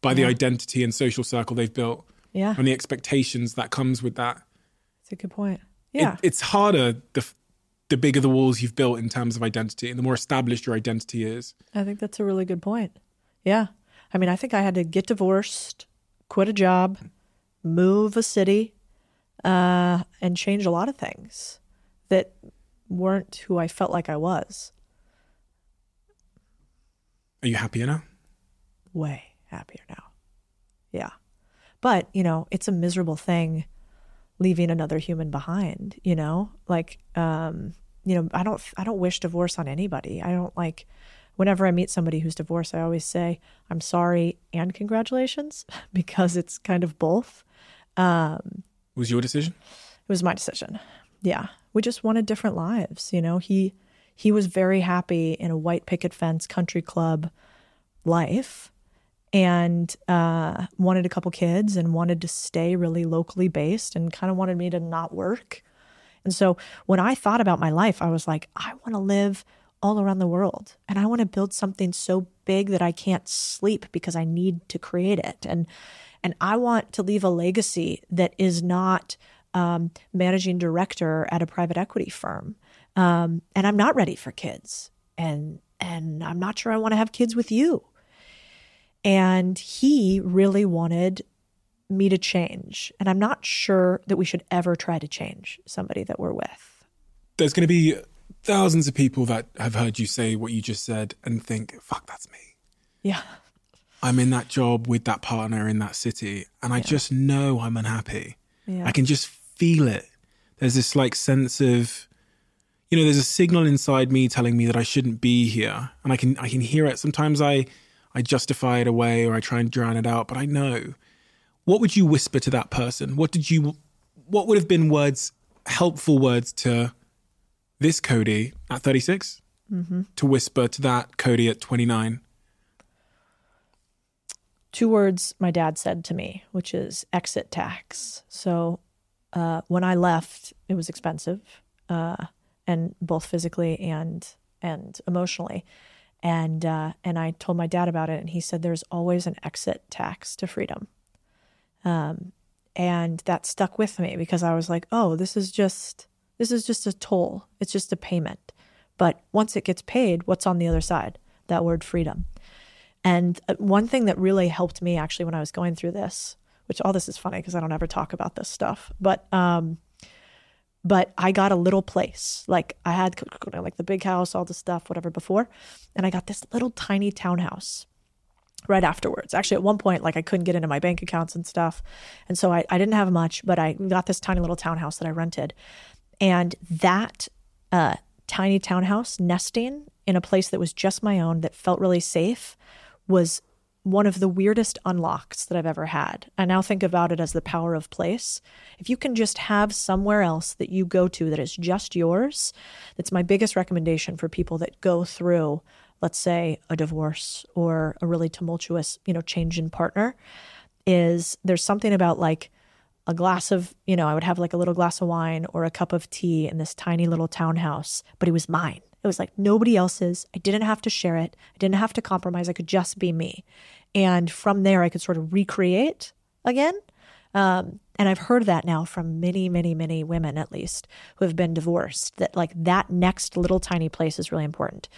by the identity and social circle they've built Yeah. and the expectations that comes with that. It's a good point. It- Yeah. it's harder the the bigger the walls you've built in terms of identity, and the more established your identity is. I think that's a really good point. Yeah. I mean, I think I had to get divorced, quit a job, move a city, uh, and change a lot of things that weren't who I felt like I was. Are you happier now? Way happier now. Yeah. But, you know, it's a miserable thing leaving another human behind, you know? Like um, you know, I don't I don't wish divorce on anybody. I don't like whenever I meet somebody who's divorced, I always say, I'm sorry and congratulations because it's kind of both. Um, Was your decision? it was my decision. Yeah. We just wanted different lives, you know. He he was very happy in a white picket fence country club life and uh, wanted a couple kids and wanted to stay really locally based and kind of wanted me to not work. And so when I thought about my life, I was like, I want to live all around the world and I want to build something so big that I can't sleep because I need to create it. And and I want to leave a legacy that is not um, managing director at a private equity firm. Um, and I'm not ready for kids. And and I'm not sure I want to have kids with you. And he really wanted me to change. And I'm not sure that we should ever try to change somebody that we're with. There's going to be thousands of people that have heard you say what you just said and think, "Fuck, that's me." Yeah. I'm in that job with that partner in that city, and I just know I'm unhappy. Yeah. I can just feel it. There's this like sense of, you know, there's a signal inside me telling me that I shouldn't be here, and I can I can hear it. Sometimes I I justify it away or I try and drown it out, but I know. What would you whisper to that person? What did you? What would have been words, helpful words to this Codie at 36 Mhm. to whisper to that Codie at 29? two words my dad said to me, which is exit tax. So uh, when I left, it was expensive, uh, and both physically and and emotionally. And uh, and I told my dad about it, and he said there's always an exit tax to freedom. Um, and that stuck with me because I was like, oh, this is just this is just a toll. It's just a payment. But once it gets paid, what's on the other side? That word freedom. And uh, one thing that really helped me actually when I was going through this, which all this is funny because I don't ever talk about this stuff, but um, but I got a little place. Like I had like the big house, all the stuff, whatever before, and I got this little tiny townhouse right afterwards. Actually, at one point, like I couldn't get into my bank accounts and stuff, and so I, I didn't have much, but I got this tiny little townhouse that I rented, and that uh, tiny townhouse nesting in a place that was just my own that felt really safe was one of the weirdest unlocks that I've ever had. I now think about it as the power of place. If you can just have somewhere else that you go to that is just yours, that's my biggest recommendation for people that go through, let's say, a divorce or a really tumultuous, you know, change in partner, is there's something about like a glass of, you know, I would have like a little glass of wine or a cup of tea in this tiny little townhouse, but it was mine. It was like nobody else's. I didn't have to share it. I didn't have to compromise. I could just be me. And from there, I could sort of recreate again. Um, and I've heard that now from many, many, many women, at least, who have been divorced. That like that next little tiny place is really important.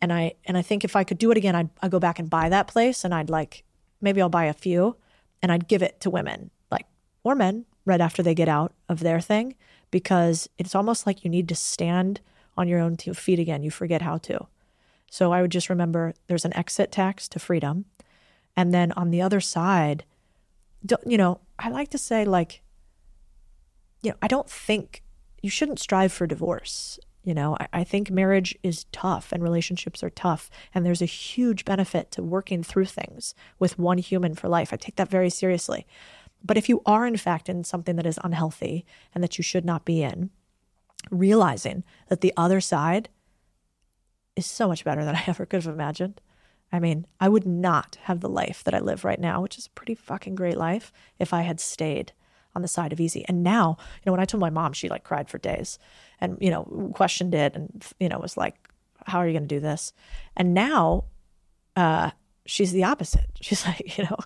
And I and I think if I could do it again, I'd, I'd go back and buy that place, and I'd like maybe I'll buy a few, and I'd give it to women, like or men, right after they get out of their thing, because it's almost like you need to stand on your own two feet again. You forget how to. So I would just remember there's an exit tax to freedom. And then on the other side, you know, I like to say, like, you know, I don't think you shouldn't strive for divorce. You know, I, I think marriage is tough and relationships are tough. And there's a huge benefit to working through things with one human for life. I take that very seriously. But if you are, in fact, in something that is unhealthy and that you should not be in, realizing that the other side is so much better than I ever could have imagined. I mean, I would not have the life that I live right now, which is a pretty fucking great life, if I had stayed on the side of easy. And now, you know, when I told my mom, she like cried for days and, you know, questioned it and, you know, was like, how are you going to do this? And now, uh, she's the opposite. She's like, you know,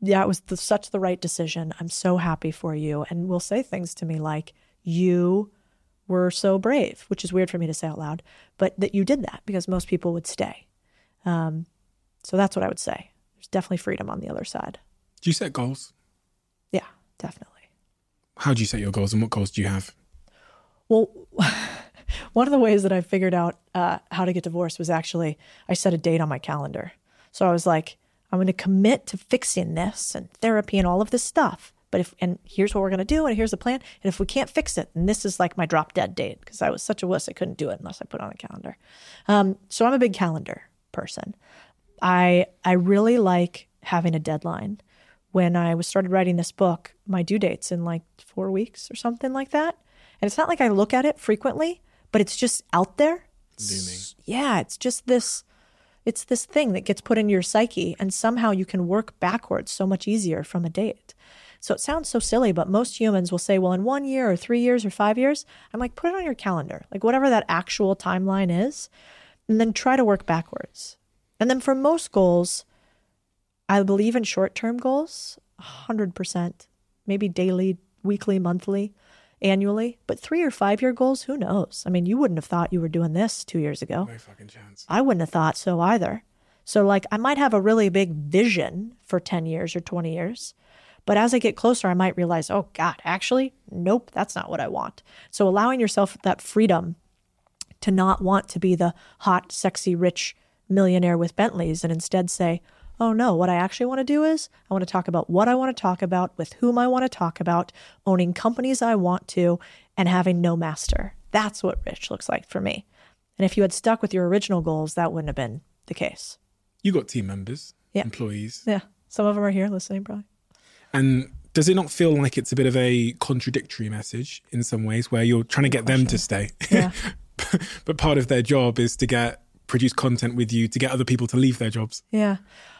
yeah, it was the, such the right decision. I'm so happy for you. And will say things to me like, you were so brave, which is weird for me to say out loud, but that you did that because most people would stay. Um, so that's what I would say. There's definitely freedom on the other side. Do you set goals? Yeah, definitely. How do you set your goals and what goals do you have? Well, one of the ways that I figured out uh, how to get divorced was actually I set a date on my calendar. So I was like, I'm going to commit to fixing this and therapy and all of this stuff. But if, and here's what we're going to do, and here's the plan. And if we can't fix it, and this is like my drop dead date, because I was such a wuss, I couldn't do it unless I put on a calendar. Um, so I'm a big calendar person. I, I really like having a deadline. When I was started writing this book, my due date's in like four weeks or something like that. And it's not like I look at it frequently, but it's just out there. Looming. Yeah, it's just this it's this thing that gets put into your psyche and somehow you can work backwards so much easier from a date. So it sounds so silly, but most humans will say, well, in one year or three years or five years, I'm like, put it on your calendar, like whatever that actual timeline is, and then try to work backwards. And then for most goals, I believe in short term goals, 100%, maybe daily, weekly, monthly, annually. But three or five year goals, who knows? I mean, you wouldn't have thought you were doing this two years ago. No fucking chance. I wouldn't have thought so either. So, like, I might have a really big vision for 10 years or 20 years. But as I get closer, I might realize, oh, God, actually, nope, that's not what I want. So, allowing yourself that freedom to not want to be the hot, sexy, rich millionaire with Bentleys and instead say, oh, no, what I actually want to do is I want to talk about what I want to talk about, with whom I want to talk about, owning companies I want to, and having no master. That's what rich looks like for me. And if you had stuck with your original goals, that wouldn't have been the case. You got team members, Yeah. employees. Yeah. Some of them are here listening, probably. And does it not feel like it's a bit of a contradictory message in some ways where you're trying to get them to stay? Yeah. but part of their job is to get produce content with you to get other people to leave their jobs. Yeah.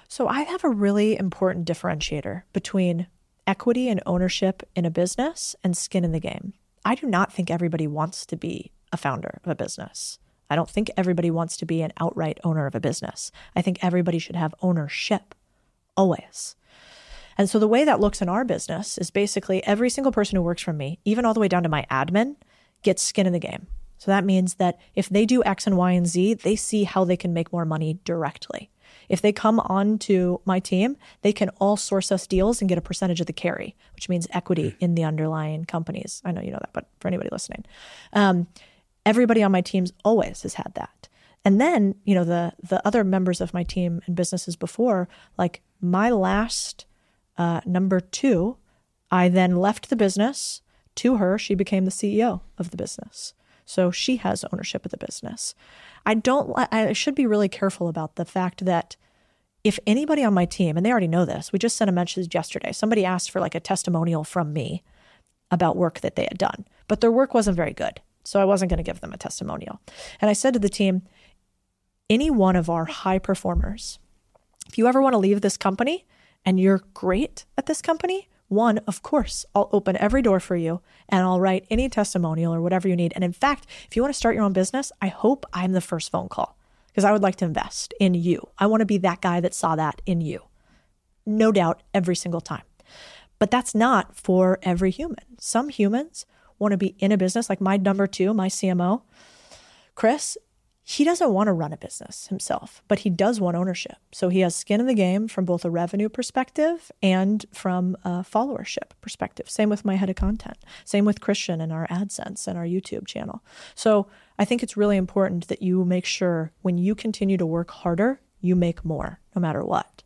So I have a really important differentiator between equity and ownership in a business and skin in the game. I do not think everybody wants to be a founder of a business. I don't think everybody wants to be an outright owner of a business. I think everybody should have ownership always. And so the way that looks in our business is basically every single person who works for me, even all the way down to my admin, gets skin in the game. So that means that if they do X and Y and Z, they see how they can make more money directly. If they come onto my team, they can all source us deals and get a percentage of the carry, which means equity in the underlying companies. I know you know that, but for anybody listening, um, everybody on my teams always has had that. And then, you know, the the other members of my team and businesses before, like my last uh, number two, I then left the business to her. She became the CEO of the business. So she has ownership of the business. I don't, I should be really careful about the fact that if anybody on my team, and they already know this, we just sent a message yesterday. Somebody asked for like a testimonial from me about work that they had done, but their work wasn't very good. So I wasn't going to give them a testimonial. And I said to the team, any one of our high performers, if you ever want to leave this company and you're great at this company, one, of course, I'll open every door for you and I'll write any testimonial or whatever you need. And in fact, if you want to start your own business, I hope I'm the first phone call because I would like to invest in you. I want to be that guy that saw that in you. No doubt, every single time. But that's not for every human. Some humans want to be in a business, like my number two, my CMO, Chris, he doesn't want to run a business himself, but he does want ownership. So he has skin in the game from both a revenue perspective and from a followership perspective. Same with my head of content. Same with Christian and our AdSense and our YouTube channel. So I think it's really important that you make sure when you continue to work harder, you make more, no matter what.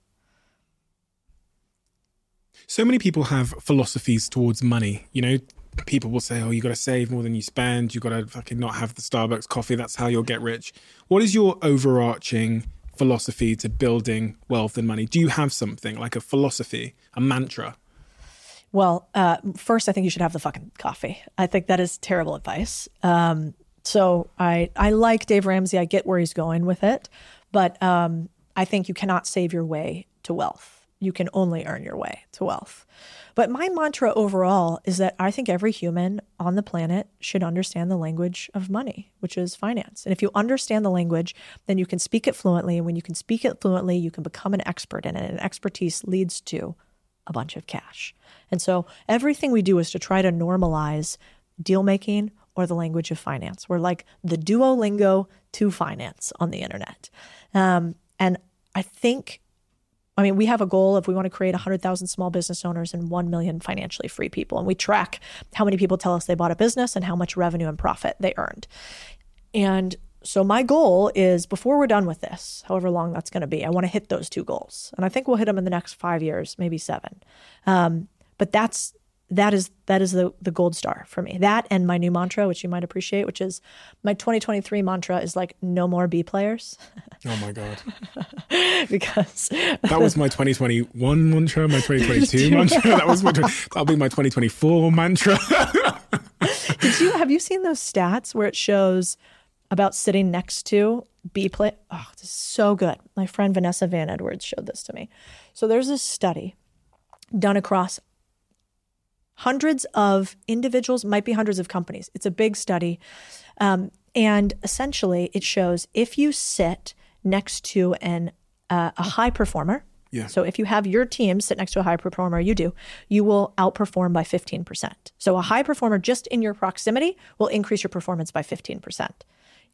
So many people have philosophies towards money. You know, people will say, "Oh, you got to save more than you spend. You got to fucking not have the Starbucks coffee. That's how you'll get rich." What is your overarching philosophy to building wealth and money? Do you have something like a philosophy, a mantra? Well, uh, first, I think you should have the fucking coffee. I think that is terrible advice. Um, so I I like Dave Ramsey. I get where he's going with it, but um, I think you cannot save your way to wealth. You can only earn your way to wealth. But my mantra overall is that I think every human on the planet should understand the language of money, which is finance. And if you understand the language, then you can speak it fluently. And when you can speak it fluently, you can become an expert in it. And expertise leads to a bunch of cash. And so everything we do is to try to normalize deal making or the language of finance. We're like the Duolingo to finance on the internet. Um, and I think, I mean, we have a goal of we want to create 100,000 small business owners and 1 million financially free people. And we track how many people tell us they bought a business and how much revenue and profit they earned. And so my goal is before we're done with this, however long that's going to be, I want to hit those two goals, and I think we'll hit them in the next five years, maybe seven. Um, but that's that is that is the the gold star for me. That and my new mantra, which you might appreciate, which is my 2023 mantra is like no more B players. Oh my god, because that was my 2021 mantra, my 2022 mantra. That was my that'll be my 2024 mantra. Did you have you seen those stats where it shows? about sitting next to B play. Oh, this is so good. My friend Vanessa Van Edwards showed this to me. So there's this study done across hundreds of individuals, might be hundreds of companies. It's a big study. Um, and essentially, it shows if you sit next to an uh, a high performer. Yeah. So if you have your team sit next to a high performer, you do, you will outperform by 15%. So a high performer just in your proximity will increase your performance by 15%.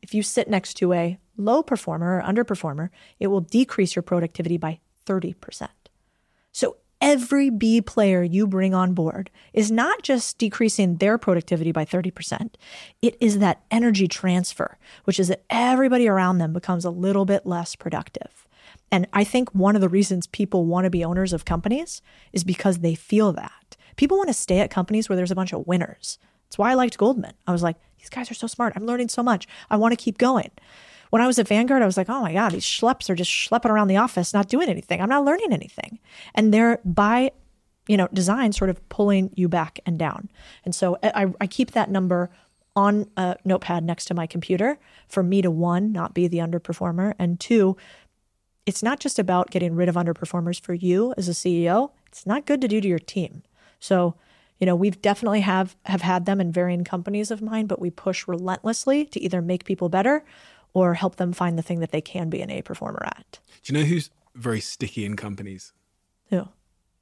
If you sit next to a low performer or underperformer, it will decrease your productivity by 30%. So every B player you bring on board is not just decreasing their productivity by 30%, it is that energy transfer, which is that everybody around them becomes a little bit less productive. And I think one of the reasons people want to be owners of companies is because they feel that. People want to stay at companies where there's a bunch of winners. That's why I liked Goldman. I was like, these guys are so smart. I'm learning so much. I want to keep going. When I was at Vanguard, I was like, oh my God, these schleps are just schlepping around the office, not doing anything. I'm not learning anything. And they're by, you know, design sort of pulling you back and down. And so eh, I, I keep that number on a notepad next to my computer for me to one, not be the underperformer, and two, it's not just about getting rid of underperformers for you as a CEO. It's not good to do to your team. So you know we've definitely have have had them in varying companies of mine but we push relentlessly to either make people better or help them find the thing that they can be an a performer at do you know who's very sticky in companies who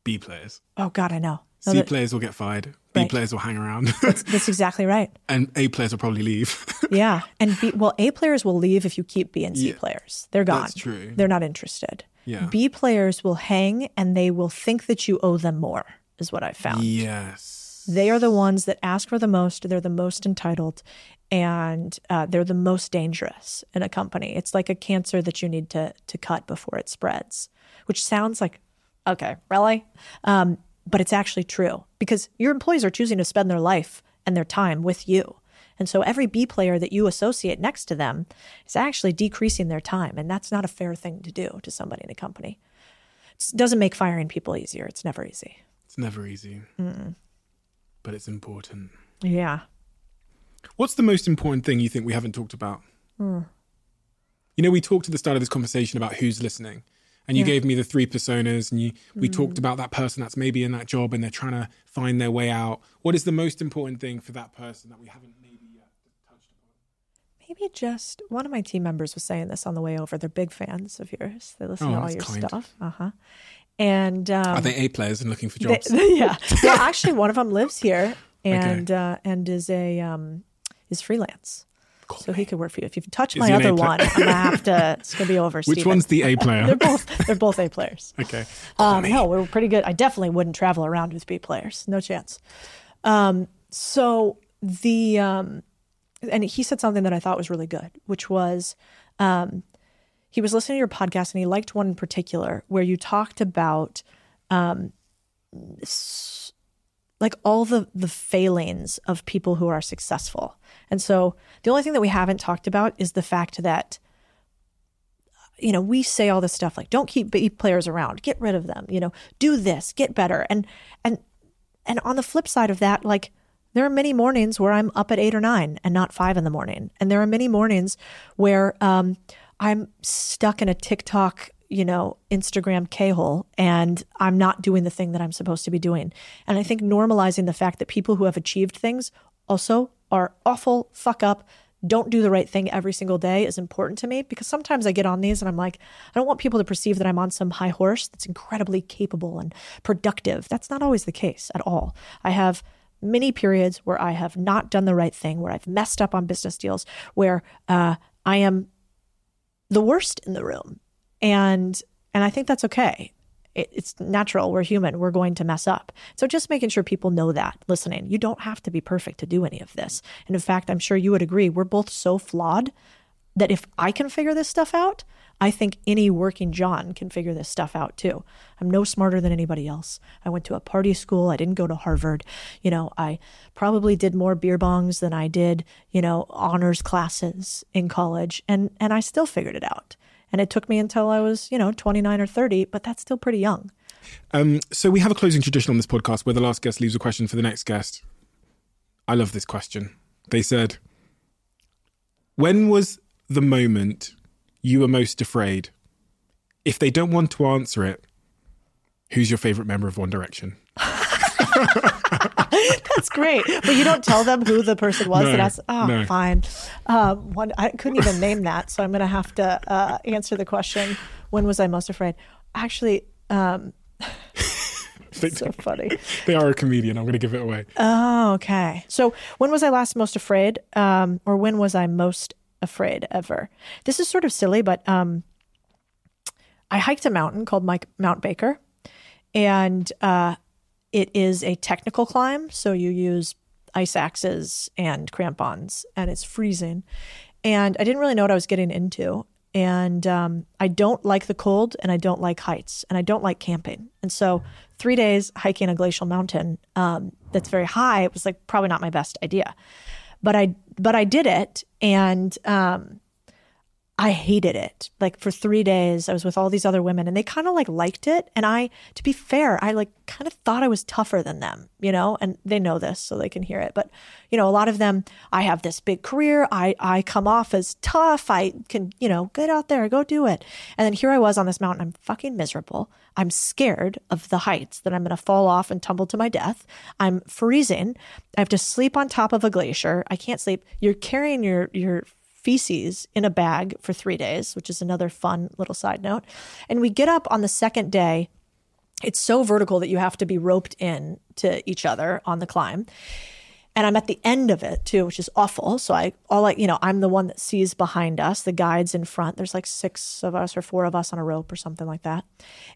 b players oh god i know C that, players will get fired. B right. players will hang around. that's, that's, exactly right. And A players will probably leave. yeah, and B, well, A players will leave if you keep B and C yeah, players. They're gone. That's true. They're not interested. Yeah. B players will hang, and they will think that you owe them more is what I've found. Yes. They are the ones that ask for the most, they're the most entitled, and uh, they're the most dangerous in a company. It's like a cancer that you need to, to cut before it spreads, which sounds like, okay, really? Um, but it's actually true because your employees are choosing to spend their life and their time with you. And so every B player that you associate next to them is actually decreasing their time. And that's not a fair thing to do to somebody in a company. It doesn't make firing people easier. It's never easy. It's never easy, Mm-mm. But it's important. Yeah. What's the most important thing you think we haven't talked about? Mm. You know, we talked at the start of this conversation about who's listening, and you yeah. gave me the three personas, and you we mm. talked about that person that's maybe in that job and they're trying to find their way out. What is the most important thing for that person that we haven't maybe yet touched upon? Maybe just one of my team members was saying this on the way over. They're big fans of yours. They listen oh, to all your kind. stuff. Uh huh. And um, are they A players and looking for jobs? They, yeah. well, actually, one of them lives here and okay. uh, and is a um, is freelance. Call so me. he could work for you. If you touch is my other one, I'm gonna have to. It's gonna be over. Which one's the A player? they're both. They're both A players. okay. Um, no, we're pretty good. I definitely wouldn't travel around with B players. No chance. Um, so the um, and he said something that I thought was really good, which was um, he was listening to your podcast and he liked one in particular where you talked about um, like all the the failings of people who are successful. And so the only thing that we haven't talked about is the fact that you know, we say all this stuff like don't keep B players around, get rid of them, you know, do this, get better. And and and on the flip side of that, like there are many mornings where I'm up at eight or nine and not five in the morning. And there are many mornings where um, I'm stuck in a TikTok, you know, Instagram K hole and I'm not doing the thing that I'm supposed to be doing. And I think normalizing the fact that people who have achieved things also are awful, fuck up, don't do the right thing every single day is important to me because sometimes I get on these and I'm like, I don't want people to perceive that I'm on some high horse that's incredibly capable and productive. That's not always the case at all. I have many periods where I have not done the right thing, where I've messed up on business deals, where uh, I am the worst in the room, and and I think that's okay it, it's natural. We're human. We're going to mess up. So just making sure people know that listening, you don't have to be perfect to do any of this. And in fact, I'm sure you would agree, we're both so flawed that if I can figure this stuff out, I think any working John can figure this stuff out too. I'm no smarter than anybody else. I went to a party school. I didn't go to Harvard. You know, I probably did more beer bongs than I did, you know, honors classes in college and and I still figured it out. And it took me until I was, you know, 29 or 30, but that's still pretty young. Um, so we have a closing tradition on this podcast where the last guest leaves a question for the next guest. I love this question. They said, When was the moment you were most afraid? If they don't want to answer it, who's your favorite member of One Direction? That's great. But you don't tell them who the person was No, that asked. Oh, no. fine. Um, one, I couldn't even name that. So I'm going to have to uh, answer the question when was I most afraid? Actually, um, so funny. They are a comedian. I'm going to give it away. Oh, okay. So when was I last most afraid? Um, or when was I most afraid ever? This is sort of silly, but um, I hiked a mountain called Mike, Mount Baker. And uh, it is a technical climb. So you use ice axes and crampons, and it's freezing. And I didn't really know what I was getting into. And um, I don't like the cold, and I don't like heights, and I don't like camping. And so, three days hiking a glacial mountain um, that's very high was like probably not my best idea. But I, but I did it, and um, I hated it. Like for three days, I was with all these other women and they kind of like liked it. And I, to be fair, I like kind of thought I was tougher than them, you know, and they know this so they can hear it. But, you know, a lot of them, I have this big career. I, I come off as tough. I can, you know, get out there, go do it. And then here I was on this mountain. I'm fucking miserable. I'm scared of the heights that I'm going to fall off and tumble to my death. I'm freezing. I have to sleep on top of a glacier. I can't sleep. You're carrying your, your, feces in a bag for three days, which is another fun little side note. And we get up on the second day. It's so vertical that you have to be roped in to each other on the climb. And I'm at the end of it too, which is awful. So I all like, you know, I'm the one that sees behind us, the guides in front. There's like six of us or four of us on a rope or something like that.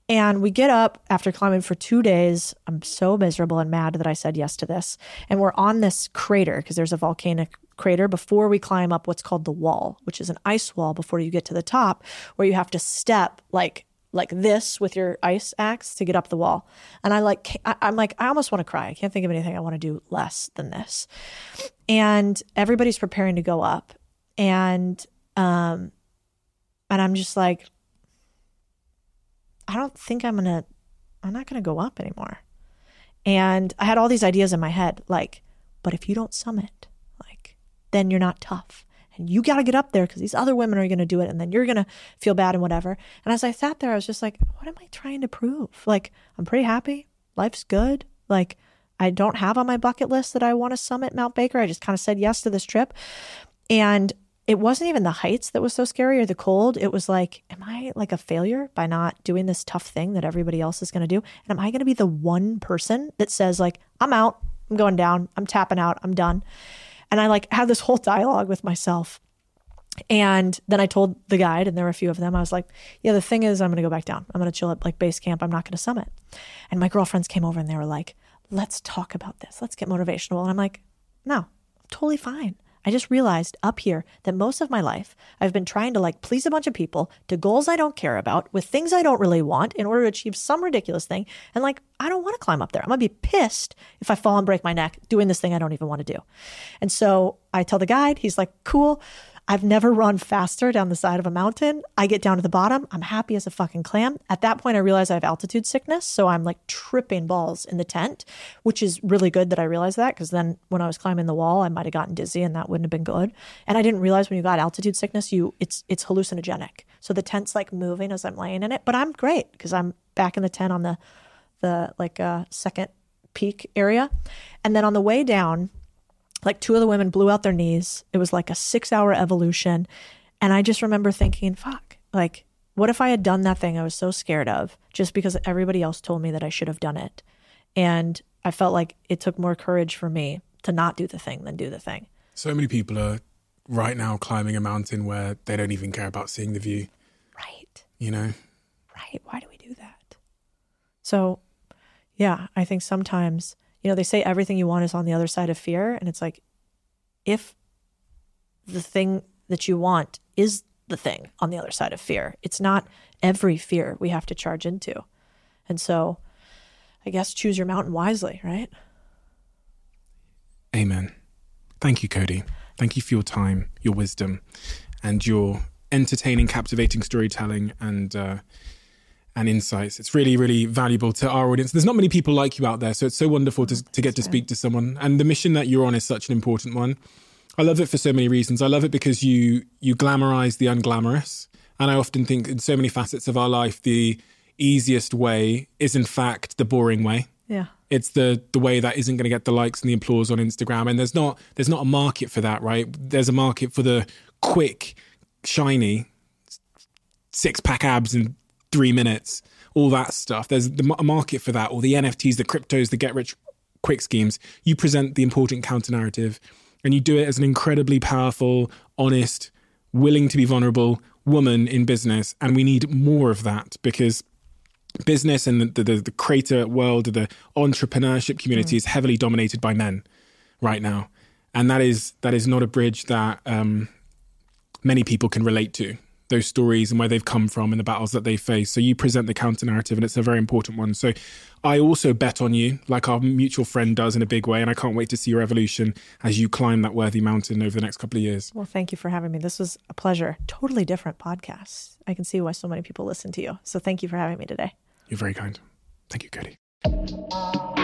And we get up after climbing for two days. I'm so miserable and mad that I said yes to this. And we're on this crater because there's a volcanic crater before we climb up what's called the wall, which is an ice wall before you get to the top, where you have to step like like this with your ice axe to get up the wall. And I like I'm like I almost want to cry. I can't think of anything I want to do less than this. And everybody's preparing to go up, and um, and I'm just like, I don't think I'm gonna, I'm not gonna go up anymore. And I had all these ideas in my head, like, but if you don't summit, like, then you're not tough. And you got to get up there because these other women are going to do it. And then you're going to feel bad and whatever. And as I sat there, I was just like, what am I trying to prove? Like, I'm pretty happy. Life's good. Like, I don't have on my bucket list that I want to summit Mount Baker. I just kind of said yes to this trip. And it wasn't even the heights that was so scary or the cold. It was like, am I like a failure by not doing this tough thing that everybody else is going to do? And am I going to be the one person that says, like, I'm out, I'm going down, I'm tapping out, I'm done? And I like had this whole dialogue with myself. And then I told the guide, and there were a few of them, I was like, yeah, the thing is, I'm going to go back down. I'm going to chill at like base camp. I'm not going to summit. And my girlfriends came over and they were like, let's talk about this. Let's get motivational. And I'm like, no, I'm totally fine. I just realized up here that most of my life I've been trying to like please a bunch of people to goals I don't care about with things I don't really want in order to achieve some ridiculous thing. And like, I don't want to climb up there. I'm going to be pissed if I fall and break my neck doing this thing I don't even want to do. And so I tell the guide, he's like, cool. I've never run faster down the side of a mountain. I get down to the bottom. I'm happy as a fucking clam. At that point, I realize I have altitude sickness. So I'm like tripping balls in the tent, which is really good that I realized that because then when I was climbing the wall, I might have gotten dizzy and that wouldn't have been good. And I didn't realize when you got altitude sickness, you it's it's hallucinogenic. So the tent's like moving as I'm laying in it, but I'm great because I'm back in the tent on the the like uh, second peak area. And then on the way down, Like two of the women blew out their knees. It was like a six hour evolution. And I just remember thinking, fuck, like, what if I had done that thing I was so scared of just because everybody else told me that I should have done it? And I felt like it took more courage for me to not do the thing than do the thing. So many people are right now climbing a mountain where they don't even care about seeing the view. Right. You know? Right. Why do we do that? So, yeah, I think sometimes, you know, they say everything you want is on the other side of fear. And it's like, if the thing that you want is the thing on the other side of fear, it's not every fear we have to charge into. And so, I guess choose your mountain wisely, right? Amen. Thank you, Codie. Thank you for your time, your wisdom, and your entertaining, captivating storytelling and uh, and insights. It's really, really valuable to our audience. There's not many people like you out there, so it's so wonderful to, to get to speak to someone. And the mission that you're on is such an important one. I love it for so many reasons. I love it because you you glamorize the unglamorous, and I often think in so many facets of our life, the easiest way is in fact the boring way. Yeah. It's the the way that isn't going to get the likes and the applause on Instagram, and there's not there's not a market for that, right? There's a market for the quick, shiny, six pack abs in three minutes, all that stuff. There's the, market for that, or the NFTs, the cryptos, the get rich quick schemes. You present the important counter narrative, and you do it as an incredibly powerful, honest, willing to be vulnerable woman in business, and we need more of that because business and the, the, the creator world, the entrepreneurship community mm. is heavily dominated by men right now, and that is that is not a bridge that um, many people can relate to. Those stories and where they've come from and the battles that they face. So you present the counter narrative, and it's a very important one. So I also bet on you, like our mutual friend does in a big way, and I can't wait to see your evolution as you climb that worthy mountain over the next couple of years. Well, thank you for having me. This was a pleasure. Totally different podcast. I can see why so many people listen to you. So thank you for having me today. You're very kind. Thank you, Codie.